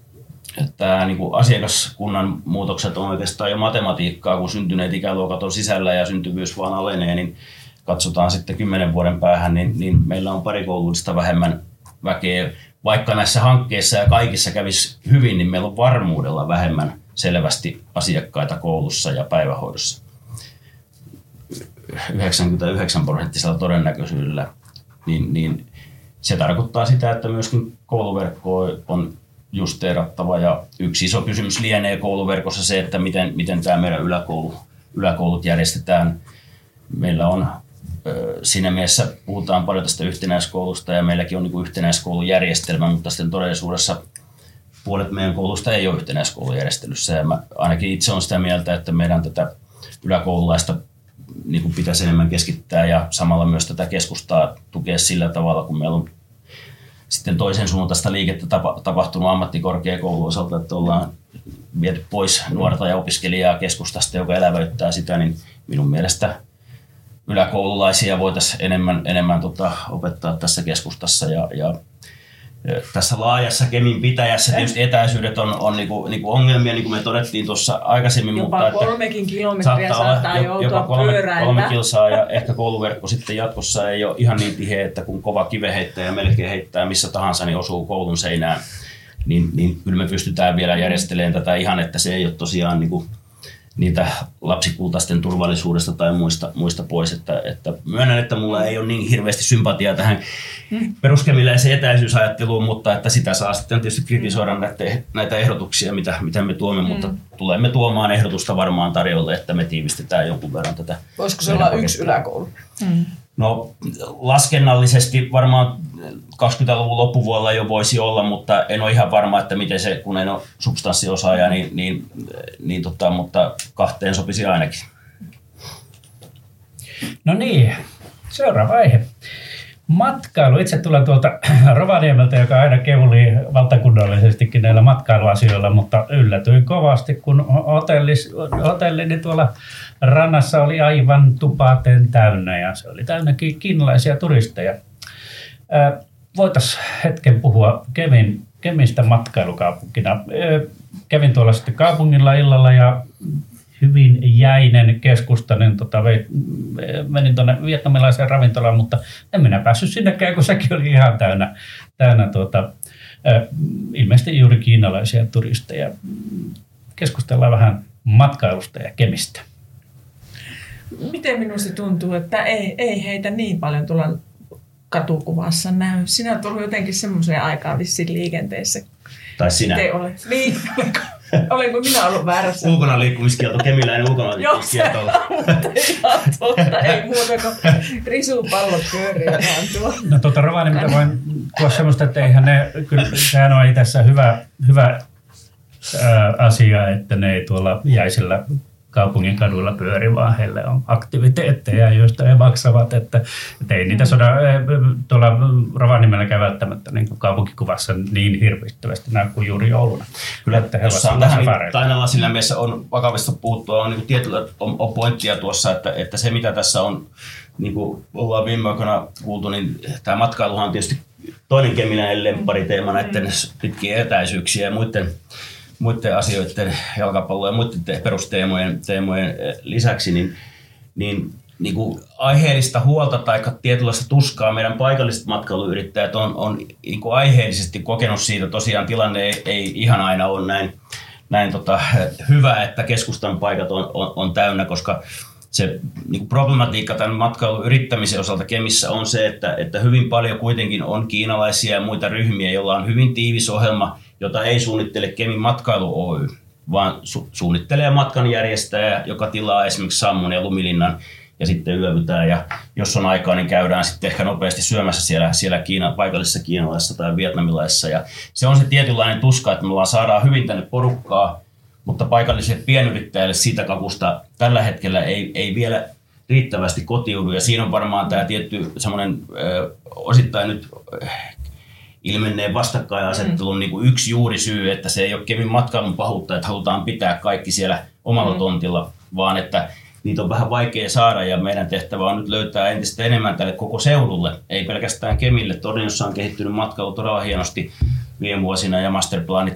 tämä niin kuin asiakaskunnan muutokset on oikeastaan jo matematiikkaa, kun syntyneet ikäluokat on sisällä ja syntyvyys vaan alenee, niin katsotaan sitten kymmenen vuoden päähän, niin, niin meillä on pari koulutusta vähemmän väkeä. Vaikka näissä hankkeissa ja kaikissa kävisi hyvin, niin meillä on varmuudella vähemmän selvästi asiakkaita koulussa ja päivähoidossa. 99 prosenttisella todennäköisyydellä, niin, niin se tarkoittaa sitä, että myöskin kouluverkko on justeerattava ja yksi iso kysymys lienee kouluverkossa se, että miten, miten tämä meidän yläkoulu, yläkoulut järjestetään. Meillä on siinä mielessä puhutaan paljon tästä yhtenäiskoulusta ja meilläkin on niin yhtenäiskoulujärjestelmä, mutta sitten todellisuudessa puolet meidän koulusta ei ole yhtenäiskoulujärjestelyssä. Ja mä ainakin itse olen sitä mieltä, että meidän tätä yläkoululaista niin kuin pitäisi enemmän keskittää ja samalla myös tätä keskustaa tukea sillä tavalla, kun meillä on sitten toisen suuntaista liikettä tapahtunut ammattikorkeakoulun osalta, että ollaan viety pois nuorta ja opiskelijaa keskustasta, joka elävöittää sitä, niin minun mielestä yläkoululaisia voitaisiin enemmän, enemmän tota, opettaa tässä keskustassa ja, ja tässä laajassa Kemin pitäjässä tietysti etäisyydet on, on niinku, niinku ongelmia, niin kuin me todettiin tuossa aikaisemmin. Jopa mutta kolmekin kilometriä saattaa, saattaa joutua jopa kolme, pyöräillä. kolme kilsaa ja ehkä kouluverkko sitten jatkossa ei ole ihan niin tiheä, että kun kova kive heittää ja melkein heittää missä tahansa, niin osuu koulun seinään. Niin, niin kyllä me pystytään vielä järjestelemään tätä ihan, että se ei ole tosiaan niin kuin niitä lapsikultaisten turvallisuudesta tai muista, muista pois. Että, että myönnän, että mulla ei ole niin hirveästi sympatiaa tähän peruskemiläiseen etäisyysajatteluun, mutta että sitä saa sitten tietysti kritisoida näitä, näitä ehdotuksia, mitä, mitä me tuomme, mm. mutta tulemme tuomaan ehdotusta varmaan tarjolle, että me tiivistetään jonkun verran tätä. Voisiko se olla yksi yläkoulu? Mm. No laskennallisesti varmaan 20-luvun loppuvuonna jo voisi olla, mutta en ole ihan varma, että miten se, kun en ole substanssiosaaja, niin, niin, niin tota, mutta kahteen sopisi ainakin. No niin, seuraava aihe. Matkailu. Itse tulen tuolta Rovaniemeltä, joka aina kevuli valtakunnallisestikin näillä matkailuasioilla, mutta yllätyin kovasti, kun hotellis, hotellini tuolla rannassa oli aivan tupaten täynnä ja se oli täynnä kiinalaisia turisteja. Voitaisiin hetken puhua Kemin, Kemistä matkailukaupunkina. Kävin tuolla sitten kaupungilla illalla ja hyvin jäinen keskusta, niin tota, menin tuonne vietnamilaiseen ravintolaan, mutta en minä päässyt sinnekään, kun sekin oli ihan täynnä, täynnä tuota, ilmeisesti juuri kiinalaisia turisteja. Keskustellaan vähän matkailusta ja kemistä. Miten minusta tuntuu, että ei, ei heitä niin paljon tulla katukuvassa näy. Sinä olet ollut jotenkin semmoiseen aikaan vissiin liikenteessä. Tai sinä. Te olet. Niin. Olenko minä ollut väärässä? Ulkona liikkumiskielto, kemiläinen ulkona liikkumiskielto. Joo, se ihan totta. Ei muuta kuin risupallot tuo. No tuota Rovaniemiltä voin tuoda semmoista, että eihän ne, kyllä sehän on tässä hyvä, hyvä ää, asia, että ne ei tuolla jäisellä kaupungin kaduilla pyöri, vaan heille on aktiviteetteja, joista he maksavat. Että, että ei niitä soda, tuolla Rovaniemellä käy välttämättä niin kuin kaupunkikuvassa niin hirvittävästi näy kuin juuri jouluna. Kyllä, että he on tähän niin Tainalla sillä mielessä on vakavista puuttua, on niin tietyllä on, on pointtia tuossa, että, että se mitä tässä on, niin kuin ollaan viime aikoina kuultu, niin tämä matkailuhan on tietysti toinen kemiläinen lemppariteema näiden pitkien etäisyyksiä ja muiden muiden asioiden, jalkapallo ja muiden perusteemojen teemojen eh, lisäksi, niin, niin, niin kuin aiheellista huolta tai tietynlaista tuskaa meidän paikalliset matkailuyrittäjät on, on niin kuin aiheellisesti kokenut siitä. Tosiaan tilanne ei, ei ihan aina ole näin, näin tota, hyvä, että keskustan paikat on, on, on täynnä, koska se niin kuin problematiikka tämän matkailuyrittämisen osalta Kemissä on se, että, että hyvin paljon kuitenkin on kiinalaisia ja muita ryhmiä, joilla on hyvin tiivis ohjelma – jota ei suunnittele Kemin matkailu Oy, vaan su- suunnittelee matkanjärjestäjä, joka tilaa esimerkiksi Sammon ja Lumilinnan ja sitten yövytään ja jos on aikaa, niin käydään sitten ehkä nopeasti syömässä siellä, siellä Kiina, paikallisessa kiinalaisessa tai vietnamilaisessa. Ja se on se tietynlainen tuska, että me vaan saadaan hyvin tänne porukkaa, mutta paikallisille pienyrittäjille siitä kakusta tällä hetkellä ei, ei vielä riittävästi kotiudu. Ja siinä on varmaan tämä tietty semmoinen osittain nyt ilmenneen vastakkainasettelun mm. niin kuin yksi juuri syy, että se ei ole kevin matkailun pahuutta, että halutaan pitää kaikki siellä omalla mm. tontilla, vaan että niitä on vähän vaikea saada ja meidän tehtävä on nyt löytää entistä enemmän tälle koko seudulle, ei pelkästään Kemille. Torniossa on kehittynyt matkailu todella hienosti viime vuosina ja masterplanit,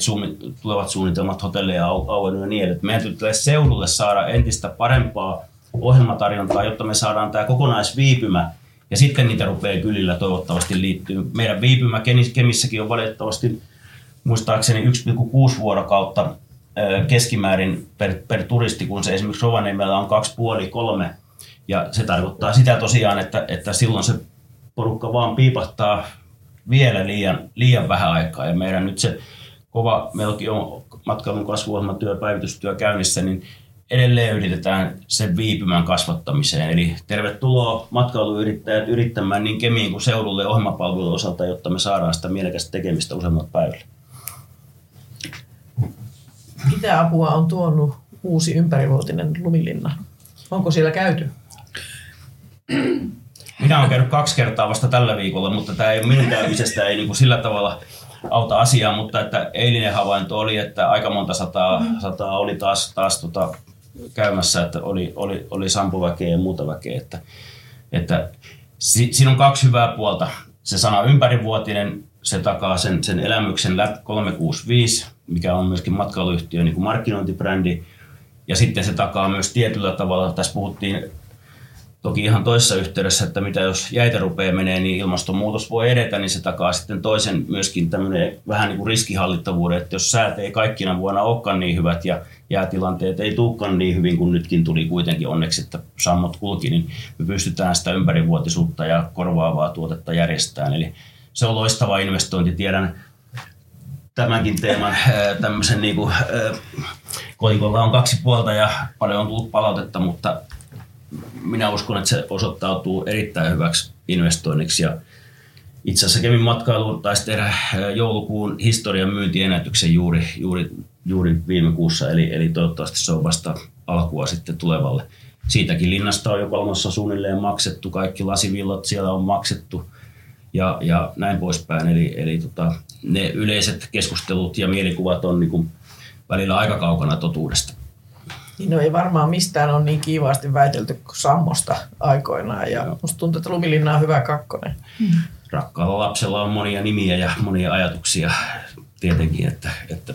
tulevat suunnitelmat, hotelleja auennut ja niin edelleen. Meidän täytyy seudulle saada entistä parempaa ohjelmatarjontaa, jotta me saadaan tämä kokonaisviipymä ja sitten niitä rupeaa kylillä toivottavasti liittyy. Meidän viipymä Kemissäkin on valitettavasti muistaakseni 1,6 vuorokautta keskimäärin per, per turisti, kun se esimerkiksi Rovaniemellä on kaksi puoli kolme. Ja se tarkoittaa sitä tosiaan, että, että silloin se porukka vaan piipahtaa vielä liian, liian vähän aikaa. Ja meidän nyt se kova, meilläkin on matkailun kasvuohjelmatyö, päivitystyö käynnissä, niin edelleen yritetään sen viipymän kasvattamiseen. Eli tervetuloa matkailuyrittäjät yrittämään niin Kemiin kuin seudulle ohjelmapalvelun osalta, jotta me saadaan sitä mielekästä tekemistä useammat päivillä. Mitä apua on tuonut uusi ympärivuotinen lumilinna? Onko siellä käyty? Minä olen käynyt kaksi kertaa vasta tällä viikolla, mutta tämä ei minun käymisestä ei niin kuin sillä tavalla auta asiaa, mutta että eilinen havainto oli, että aika monta sataa, sataa oli taas, taas tota käymässä, että oli, oli, oli sampuväkeä ja muuta väkeä. Että, että si, siinä on kaksi hyvää puolta. Se sana ympärivuotinen, se takaa sen, sen elämyksen LAT 365, mikä on myöskin matkailuyhtiön niin kuin markkinointibrändi. Ja sitten se takaa myös tietyllä tavalla, tässä puhuttiin Toki ihan toisessa yhteydessä, että mitä jos jäitä rupeaa menee, niin ilmastonmuutos voi edetä, niin se takaa sitten toisen myöskin tämmöinen vähän niin kuin riskihallittavuuden, että jos säät ei kaikkina vuonna olekaan niin hyvät ja jäätilanteet ei tulekaan niin hyvin kuin nytkin tuli kuitenkin onneksi, että sammot kulki, niin me pystytään sitä ympärivuotisuutta ja korvaavaa tuotetta järjestämään. Eli se on loistava investointi. Tiedän tämänkin teeman tämmöisen niin kuin, kolikolla on kaksi puolta ja paljon on tullut palautetta, mutta minä uskon, että se osoittautuu erittäin hyväksi investoinniksi ja itse asiassa kävin matkailuun, taisi tehdä joulukuun historian myyntiennätyksen juuri, juuri, juuri viime kuussa, eli, eli toivottavasti se on vasta alkua sitten tulevalle. Siitäkin linnasta on jo kolmassa suunnilleen maksettu, kaikki lasivillat siellä on maksettu ja, ja näin poispäin. Eli, eli tota, ne yleiset keskustelut ja mielikuvat on niin kuin välillä aika kaukana totuudesta. Niin no ei varmaan mistään ole niin kiivaasti väitelty kuin Sammosta aikoinaan ja Joo. musta tuntuu, että Lumilinna on hyvä kakkonen. Hmm. Rakkaalla lapsella on monia nimiä ja monia ajatuksia tietenkin, että, että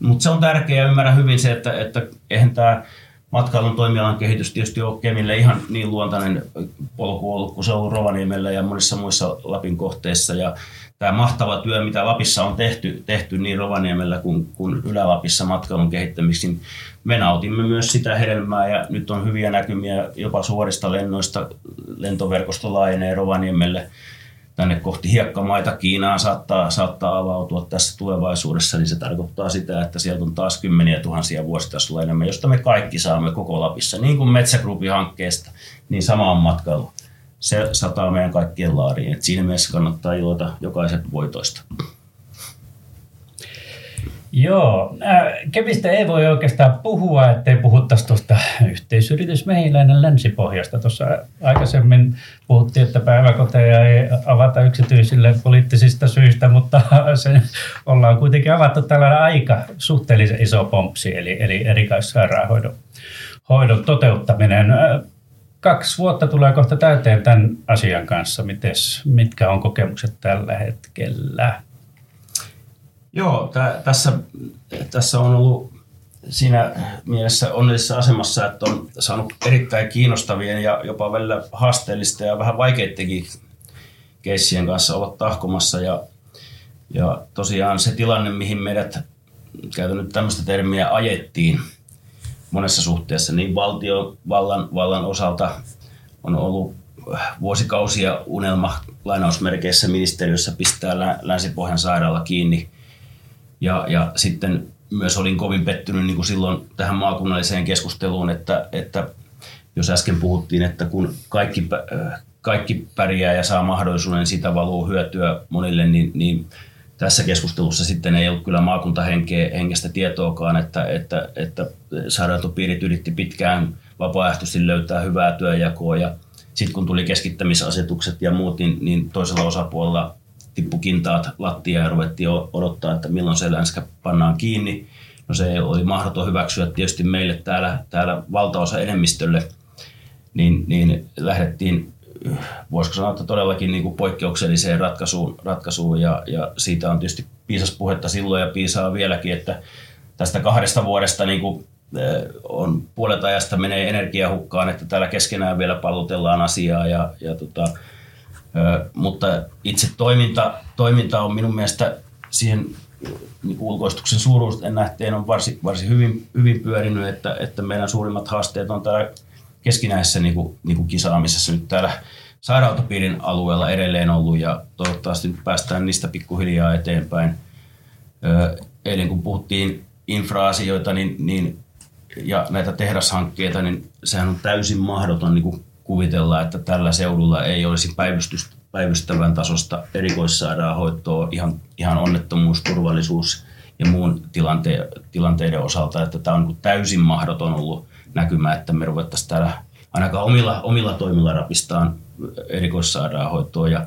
mutta se on tärkeää ja ymmärrän hyvin se, että, että eihän tämä matkailun toimialan kehitys tietysti ole Kemille ihan niin luontainen polku ollut kuin se on Rovaniemellä ja monissa muissa Lapin kohteissa. Ja tämä mahtava työ, mitä Lapissa on tehty, tehty niin Rovaniemellä kuin, kuin Ylä-Lapissa matkailun kehittämiseksi, niin me nautimme myös sitä hedelmää ja nyt on hyviä näkymiä jopa suorista lennoista. Lentoverkosto laajenee Rovaniemelle tänne kohti hiekkamaita Kiinaan saattaa, saattaa avautua tässä tulevaisuudessa, niin se tarkoittaa sitä, että sieltä on taas kymmeniä tuhansia vuositasolla enemmän, josta me kaikki saamme koko Lapissa. Niin kuin hankkeesta, niin sama on matkailu. Se sataa meidän kaikkien laariin. Et siinä mielessä kannattaa iloita jokaiset voitoista. Joo, äh, Kevistä ei voi oikeastaan puhua, ettei puhuttaisi tuosta yhteisyritys Mehiläinen Länsipohjasta. Tuossa aikaisemmin puhuttiin, että päiväkoteja ei avata yksityisille poliittisista syistä, mutta se ollaan kuitenkin avattu tällainen aika suhteellisen iso pompsi, eli, eli erikoissairaanhoidon hoidon toteuttaminen. Äh, kaksi vuotta tulee kohta täyteen tämän asian kanssa. Mites, mitkä on kokemukset tällä hetkellä? Joo, tä, tässä, tässä on ollut siinä mielessä onnellisessa asemassa, että on saanut erittäin kiinnostavien ja jopa välillä haasteellista ja vähän vaikeittenkin keissien kanssa olla tahkomassa. Ja, ja tosiaan se tilanne, mihin meidät, käytän nyt tämmöistä termiä, ajettiin monessa suhteessa, niin valtiovallan vallan osalta on ollut vuosikausia unelma lainausmerkeissä ministeriössä pistää Länsi-Pohjan sairaala kiinni – ja, ja sitten myös olin kovin pettynyt niin kuin silloin tähän maakunnalliseen keskusteluun, että, että jos äsken puhuttiin, että kun kaikki, kaikki pärjää ja saa mahdollisuuden, niin sitä valuu hyötyä monille, niin, niin tässä keskustelussa sitten ei ollut kyllä maakuntahenkestä tietoakaan, että, että, että sairaanhoitopiirit yritti pitkään vapaaehtoisesti löytää hyvää työjakoa ja sitten kun tuli keskittämisasetukset ja muut, niin, niin toisella osapuolella tippu kintaat lattia ja ruvettiin odottaa, että milloin se länskä pannaan kiinni. No se oli mahdoton hyväksyä tietysti meille täällä, täällä valtaosa enemmistölle, niin, niin lähdettiin voisiko sanoa, että todellakin niin kuin poikkeukselliseen ratkaisuun, ratkaisuun ja, ja, siitä on tietysti piisas puhetta silloin ja piisaa vieläkin, että tästä kahdesta vuodesta niin kuin, on puolet ajasta menee energiahukkaan, että täällä keskenään vielä pallotellaan asiaa ja, ja tota, mutta itse toiminta, toiminta on minun mielestä siihen niin ulkoistuksen suuruuden nähteen on varsin, varsin hyvin, hyvin pyörinyt, että, että meidän suurimmat haasteet on täällä keskinäisessä niin kuin, niin kuin kisaamisessa nyt täällä sairaanhoitopiirin alueella edelleen ollut ja toivottavasti nyt päästään niistä pikkuhiljaa eteenpäin. Eilen kun puhuttiin infra-asioita niin, niin, ja näitä tehdashankkeita, niin sehän on täysin mahdoton niin kuin kuvitella, että tällä seudulla ei olisi päivystävän tasosta erikoissairaanhoitoa ihan, ihan onnettomuus, turvallisuus ja muun tilante, tilanteiden osalta, että tämä on täysin mahdoton ollut näkymä, että me ruvettaisiin täällä ainakaan omilla, omilla toimilla rapistaan erikoissairaanhoitoa. Ja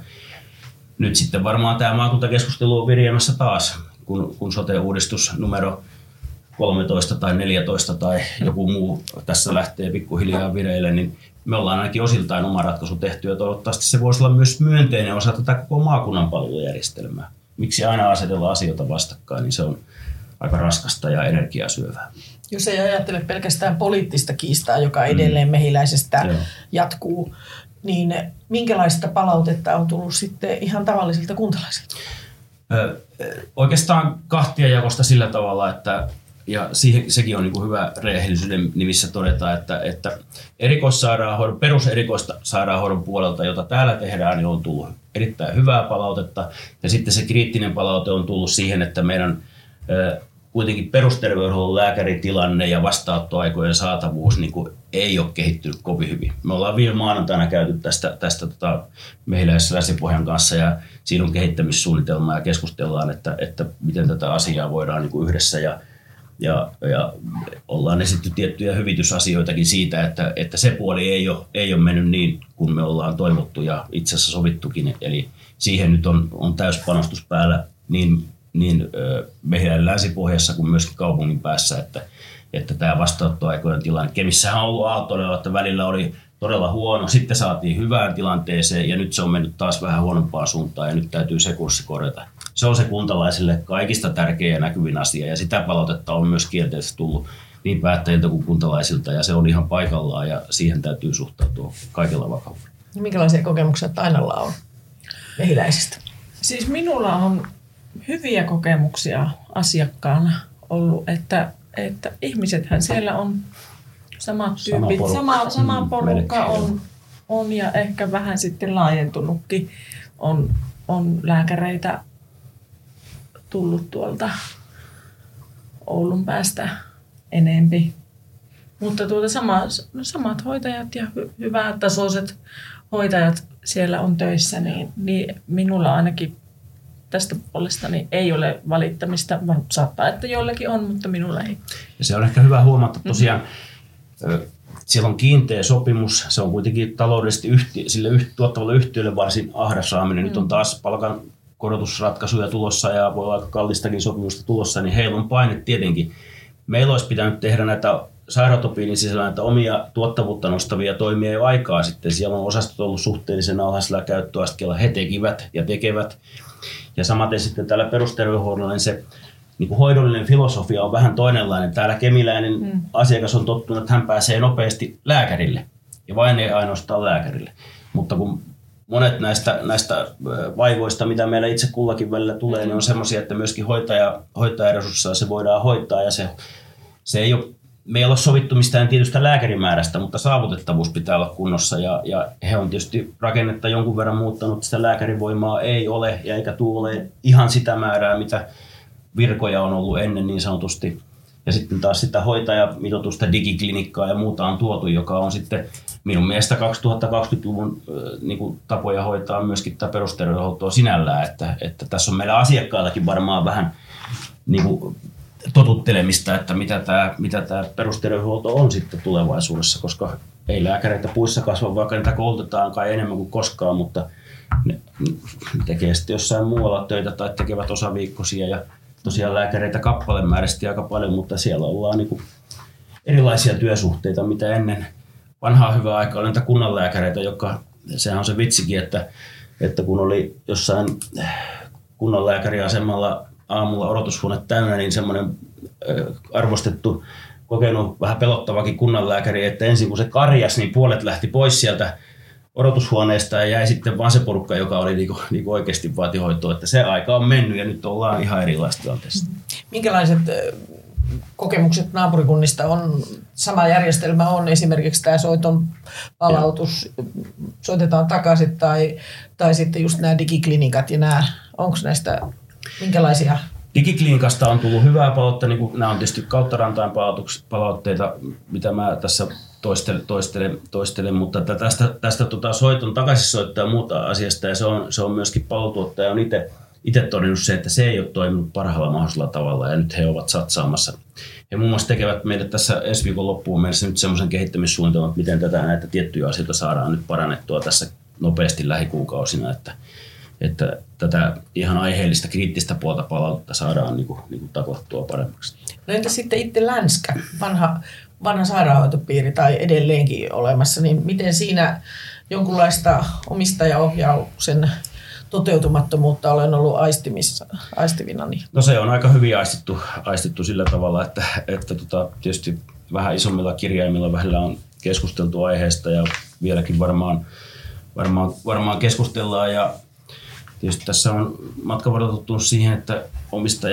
nyt sitten varmaan tämä maakuntakeskustelu on virjäämässä taas, kun, kun sote-uudistus numero 13 tai 14 tai joku muu tässä lähtee pikkuhiljaa vireille, niin me ollaan ainakin osiltain oma ratkaisu tehty ja toivottavasti se voisi olla myös myönteinen osa tätä koko maakunnan palvelujärjestelmää. Miksi aina asetella asioita vastakkain, niin se on aika raskasta ja energiaa syövää. Jos ei ajattele pelkästään poliittista kiistaa, joka mm. edelleen mehiläisestä Joo. jatkuu, niin minkälaista palautetta on tullut sitten ihan tavallisilta kuntalaisilta? Ö, oikeastaan kahtia jakosta sillä tavalla, että ja siihen, sekin on niin kuin hyvä rehellisyyden nimissä todeta, että, että erikoissairaanhoidon, peruserikoissairaanhoidon puolelta, jota täällä tehdään, niin on tullut erittäin hyvää palautetta. Ja sitten se kriittinen palaute on tullut siihen, että meidän kuitenkin perusterveydenhuollon lääkäritilanne ja vastaanottoaikojen saatavuus niin kuin ei ole kehittynyt kovin hyvin. Me ollaan viime maanantaina käyty tästä, tästä tota, mehiläisessä kanssa ja siinä on kehittämissuunnitelma ja keskustellaan, että, että miten tätä asiaa voidaan niin kuin yhdessä ja ja, ja ollaan esitty tiettyjä hyvitysasioitakin siitä, että, että se puoli ei ole, ei ole mennyt niin kuin me ollaan toivottu ja itse asiassa sovittukin. Eli siihen nyt on, on täyspanostus päällä niin, niin meidän länsipohjassa kuin myöskin kaupungin päässä, että, että tämä vastaanottoaikojen tilanne. Kemissähän on ollut aaltoilla, että välillä oli todella huono, sitten saatiin hyvään tilanteeseen ja nyt se on mennyt taas vähän huonompaan suuntaan ja nyt täytyy se kurssi korjata se on se kuntalaisille kaikista tärkein ja näkyvin asia ja sitä palautetta on myös kielteisesti tullut niin päättäjiltä kuin kuntalaisilta ja se on ihan paikallaan ja siihen täytyy suhtautua kaikella vakavuudella. Minkälaisia kokemuksia Tainalla on mehiläisistä? Siis minulla on hyviä kokemuksia asiakkaana ollut, että, että ihmisethän siellä on samat tyypit, sama porukka, sama, sama mm, porukka on, on ja ehkä vähän sitten laajentunutkin. On, on lääkäreitä tullut tuolta Oulun päästä enempi. Mutta tuota sama, samat hoitajat ja hy, hyvät tasoiset hoitajat siellä on töissä, niin, niin minulla ainakin tästä puolesta niin ei ole valittamista, vaan saattaa, että joillekin on, mutta minulla ei. Ja se on ehkä hyvä huomata tosiaan, mm-hmm. siellä on kiinteä sopimus, se on kuitenkin taloudellisesti yhti, sille yht, tuottavalle yhtiölle varsin ahdas saaminen. Mm. Nyt on taas palkan korotusratkaisuja tulossa ja voi olla aika kallistakin sopimusta tulossa, niin heillä on paine tietenkin. Meillä olisi pitänyt tehdä näitä sairaatopiinin sisällä näitä omia tuottavuutta nostavia toimia jo aikaa sitten. Siellä on osastot ollut suhteellisen alhaisella käyttöasteella. He tekivät ja tekevät. Ja samaten sitten täällä perusterveydenhuollolla niin se niin kuin hoidollinen filosofia on vähän toinenlainen. Täällä kemiläinen mm. asiakas on tottunut, että hän pääsee nopeasti lääkärille. Ja vain ei ainoastaan lääkärille. Mutta kun monet näistä, näistä vaivoista, mitä meillä itse kullakin välillä tulee, niin on semmoisia, että myöskin hoitaja, hoitajaresursseja se voidaan hoitaa ja se, se ei ole me ei ole sovittu mistään tietystä lääkärimäärästä, mutta saavutettavuus pitää olla kunnossa ja, ja he on tietysti rakennetta jonkun verran muuttanut, sitä lääkärivoimaa ei ole ja eikä tule ihan sitä määrää, mitä virkoja on ollut ennen niin sanotusti. Ja sitten taas sitä hoitajamitoitusta, digiklinikkaa ja muuta on tuotu, joka on sitten minun mielestä 2020-luvun niin kuin tapoja hoitaa myöskin tätä perusterveydenhuoltoa sinällään, että, että tässä on meillä asiakkaillakin varmaan vähän niin kuin totuttelemista, että mitä tämä, mitä tämä perusterveydenhuolto on sitten tulevaisuudessa, koska ei lääkäreitä puissa kasva, vaikka niitä koulutetaan kai enemmän kuin koskaan, mutta ne tekee sitten jossain muualla töitä tai tekevät osaviikkoisia ja tosiaan lääkäreitä kappalemääräisesti aika paljon, mutta siellä ollaan niin erilaisia työsuhteita, mitä ennen vanhaa hyvää aikaa oli niitä kunnanlääkäreitä, joka, sehän on se vitsikin, että, että kun oli jossain kunnanlääkäriasemalla aamulla odotushuone täynnä, niin semmoinen arvostettu, kokenut vähän pelottavakin kunnanlääkäri, että ensin kun se karjas, niin puolet lähti pois sieltä odotushuoneesta ja jäi sitten vaan se porukka, joka oli niinku, niinku oikeasti vaatihoitoa. Että se aika on mennyt ja nyt ollaan ihan erilaista tilanteessa. Minkälaiset kokemukset naapurikunnista on, sama järjestelmä on esimerkiksi tämä soiton palautus, soitetaan takaisin tai, tai sitten just nämä digiklinikat ja nämä, onko näistä Minkälaisia? Digiklinikasta on tullut hyvää palautetta, niin kuin nämä on tietysti kautta rantain palautteita, mitä mä tässä toistelen, toistelen, toistelen mutta tästä, tästä tota soiton takaisin soittaa muuta asiasta ja se on, se on myöskin palvelutuottaja on itse itse todennut se, että se ei ole toiminut parhaalla mahdollisella tavalla ja nyt he ovat satsaamassa. He muun muassa tekevät meille tässä ensi viikon loppuun mennessä nyt semmoisen kehittämissuunnitelman, että miten tätä näitä tiettyjä asioita saadaan nyt parannettua tässä nopeasti lähikuukausina, että että tätä ihan aiheellista kriittistä puolta palautetta saadaan niin kuin, niin kuin takottua paremmaksi. No entä sitten itse Länskä, vanha, vanha sairaanhoitopiiri tai edelleenkin olemassa, niin miten siinä jonkunlaista omistajaohjauksen toteutumattomuutta olen ollut aistimissa, aistivina? Niin. No se on aika hyvin aistittu, aistittu sillä tavalla, että, että tota, tietysti vähän isommilla kirjaimilla vähillä on keskusteltu aiheesta ja vieläkin varmaan, varmaan, varmaan keskustellaan ja Tietysti tässä on matka tottunut siihen, että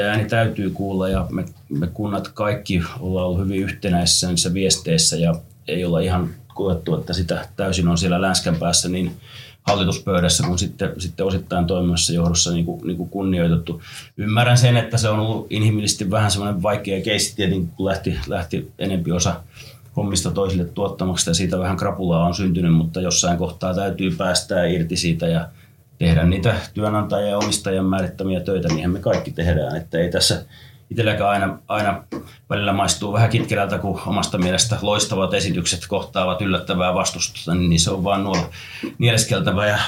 ääni täytyy kuulla ja me, me kunnat kaikki ollaan ollut hyvin yhtenäisissä niissä viesteissä ja ei olla ihan koettu, että sitä täysin on siellä länskän päässä niin hallituspöydässä kuin sitten, sitten osittain toimimassa johdossa niin kuin, niin kuin kunnioitettu. Ymmärrän sen, että se on ollut inhimillisesti vähän semmoinen vaikea keissi tietenkin, kun lähti, lähti enempi osa hommista toisille tuottamaksi ja siitä vähän krapulaa on syntynyt, mutta jossain kohtaa täytyy päästää irti siitä ja tehdä niitä työnantajien ja omistajien määrittämiä töitä, niin me kaikki tehdään. Että ei tässä itselläkään aina, aina välillä maistuu vähän kitkerältä, kun omasta mielestä loistavat esitykset kohtaavat yllättävää vastustusta, niin se on vaan nuo nieleskeltävää ja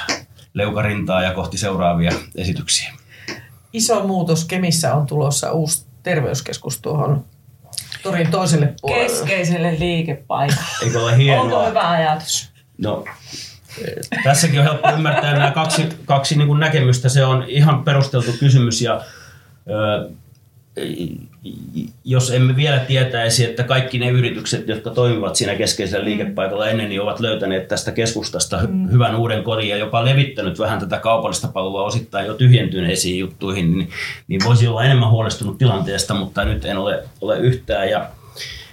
leukarintaa ja kohti seuraavia esityksiä. Iso muutos Kemissä on tulossa uusi terveyskeskus tuohon torin toiselle puolelle. Keskeiselle liikepaikalle. Eikö ole hienoa? Onko hyvä ajatus? No, Tässäkin on helppo ymmärtää nämä kaksi, kaksi niin näkemystä. Se on ihan perusteltu kysymys ja ö, jos emme vielä tietäisi, että kaikki ne yritykset, jotka toimivat siinä keskeisellä liikepaikalla ennen, niin ovat löytäneet tästä keskustasta mm. hyvän uuden kodin ja jopa levittänyt vähän tätä kaupallista palvelua osittain jo tyhjentyneisiin juttuihin, niin, niin voisi olla enemmän huolestunut tilanteesta, mutta nyt en ole, ole yhtään. Ja,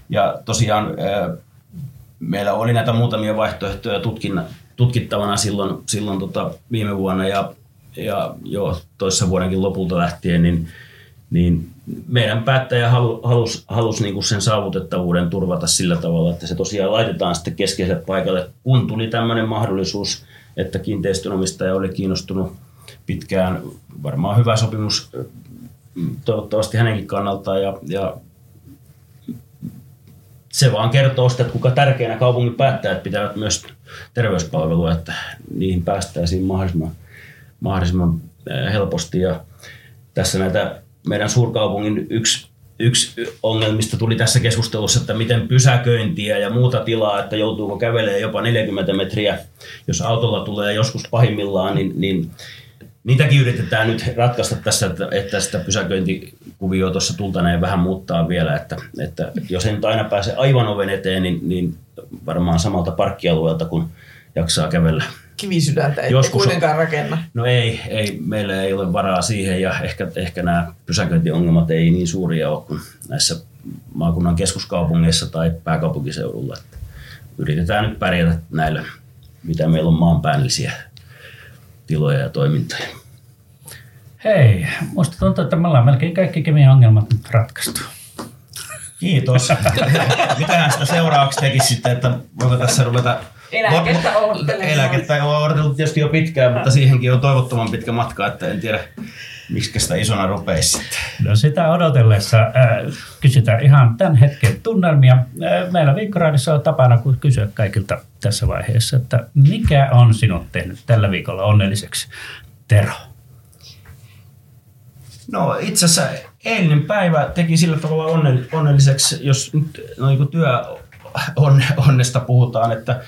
ja tosiaan meillä oli näitä muutamia vaihtoehtoja tutkinnan, tutkittavana silloin, silloin tota viime vuonna ja, ja jo toissa vuodenkin lopulta lähtien, niin, niin meidän päättäjä halu, halusi halus niinku sen saavutettavuuden turvata sillä tavalla, että se tosiaan laitetaan sitten keskeiselle paikalle, kun tuli tämmöinen mahdollisuus, että kiinteistönomistaja oli kiinnostunut pitkään. Varmaan hyvä sopimus toivottavasti hänenkin kannaltaan ja, ja se vaan kertoo sitä, että kuka tärkeänä kaupungin päättäjät pitävät myös terveyspalvelua, että niihin päästäisiin mahdollisimman, mahdollisimman helposti. Ja tässä näitä meidän suurkaupungin yksi, yksi ongelmista tuli tässä keskustelussa, että miten pysäköintiä ja muuta tilaa, että joutuuko kävelemään jopa 40 metriä, jos autolla tulee joskus pahimmillaan, niin, niin niitäkin yritetään nyt ratkaista tässä, että, että sitä pysäköintikuvioa tuossa tultaneen vähän muuttaa vielä, että, että jos nyt aina pääse aivan oven eteen, niin, niin varmaan samalta parkkialueelta, kun jaksaa kävellä. Kivisydäntä ei Joskus kuitenkaan rakenna. No ei, ei, meillä ei ole varaa siihen ja ehkä, ehkä nämä pysäköintiongelmat ei niin suuria ole kuin näissä maakunnan keskuskaupungeissa tai pääkaupunkiseudulla. Että yritetään nyt pärjätä näillä, mitä meillä on maanpäällisiä tiloja ja toimintoja. Hei, musta tuntuu, että me ollaan melkein kaikki kemian ongelmat nyt ratkaistu. Kiitos. Mitähän sitä seuraavaksi tekisi sitten, että voiko tässä ruveta Eläkettä. Eläkettä on odotellut tietysti jo pitkään, mutta siihenkin on toivottoman pitkä matka, että en tiedä, miksi sitä isona rupeisi sitten. No sitä odotellessa äh, kysytään ihan tämän hetken tunnelmia. Äh, meillä Viikkoraadissa on tapana kysyä kaikilta tässä vaiheessa, että mikä on sinut tehnyt tällä viikolla onnelliseksi? Tero. No itse asiassa eilinen päivä teki sillä tavalla onnelliseksi, jos nyt no, niin työ onnesta puhutaan, että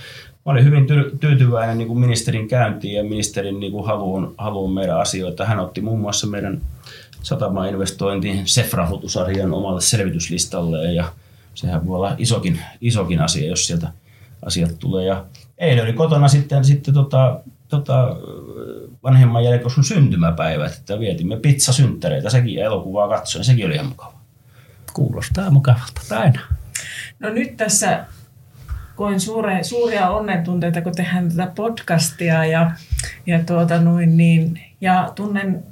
mä olin hyvin tyytyväinen niin kuin ministerin käyntiin ja ministerin niin kuin haluun, haluun meidän asioita. Hän otti muun muassa meidän satama-investointiin SEF-rahoitusarjan omalle selvityslistalle ja sehän voi olla isokin, isokin asia, jos sieltä asiat tulee. Ja eilen oli kotona sitten, sitten tota, tota, vanhemman jälkeen sun syntymäpäivä, että vietimme pizzasynttäreitä, sekin ja elokuvaa katsoen, sekin oli ihan mukava. Kuulostaa mukavalta, aina. No nyt tässä koin suure, suuria onnentunteita, kun tehdään tätä podcastia ja, ja, tuota noin niin, ja tunnen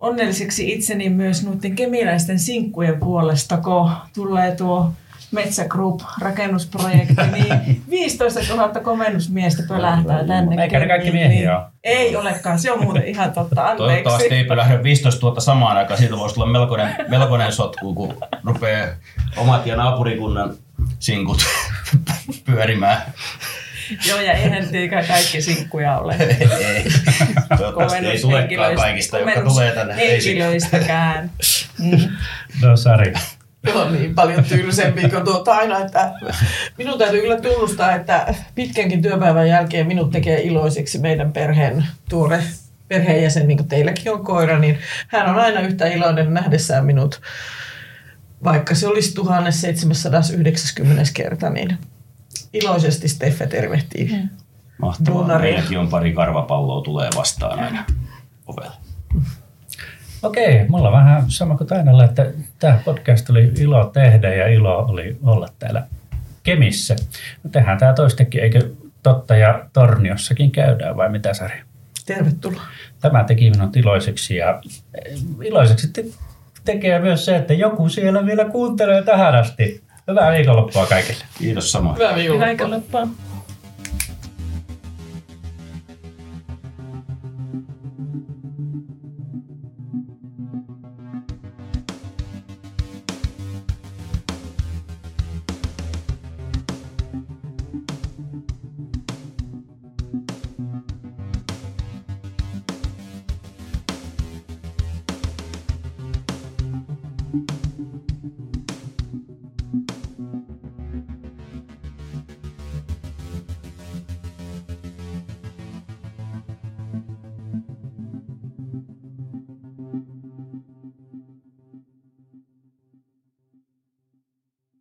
onnelliseksi itseni myös noiden kemiläisten sinkkujen puolesta, kun tulee tuo Metsä Group rakennusprojekti, niin 15 000 komennusmiestä pölähtää tänne. Eikä ne kaikki miehiä ole. Ei olekaan, se on muuten ihan totta, anteeksi. Toivottavasti ei pölähdy 15 000 samaan aikaan, siitä voisi tulla melkoinen, melkoinen sotku, kun rupeaa omat ja naapurikunnan sinkut pyörimään. Joo, ja eihän tietenkään kaikki sinkkuja ole. ei, ei. Toivottavasti ei tulekaan kaikista, jotka tulee tänne. Henkilöistäkään. Mm. No Sari. on niin paljon tylsempi kuin tuota aina, että minun täytyy kyllä tunnustaa, että pitkänkin työpäivän jälkeen minut tekee iloiseksi meidän perheen tuore perheenjäsen, niin kuin teilläkin on koira, niin hän on aina yhtä iloinen nähdessään minut, vaikka se olisi 1790 kerta, niin iloisesti Steffe tervehtii. Mm. Mahtavaa. Meilläkin on pari karvapalloa tulee vastaan aina ovella. Okei, mulla on vähän sama kuin Tainalla, että tämä podcast oli ilo tehdä ja ilo oli olla täällä Kemissä. No tehdään tämä toistekin, eikö totta ja Torniossakin käydään vai mitä Sari? Tervetuloa. Tämä teki minut iloiseksi ja eh, iloiseksi tekee myös se, että joku siellä vielä kuuntelee tähän asti. Hyvää viikonloppua kaikille. Kiitos samoin. Hyvää viikonloppua. Hyvää viikonloppua.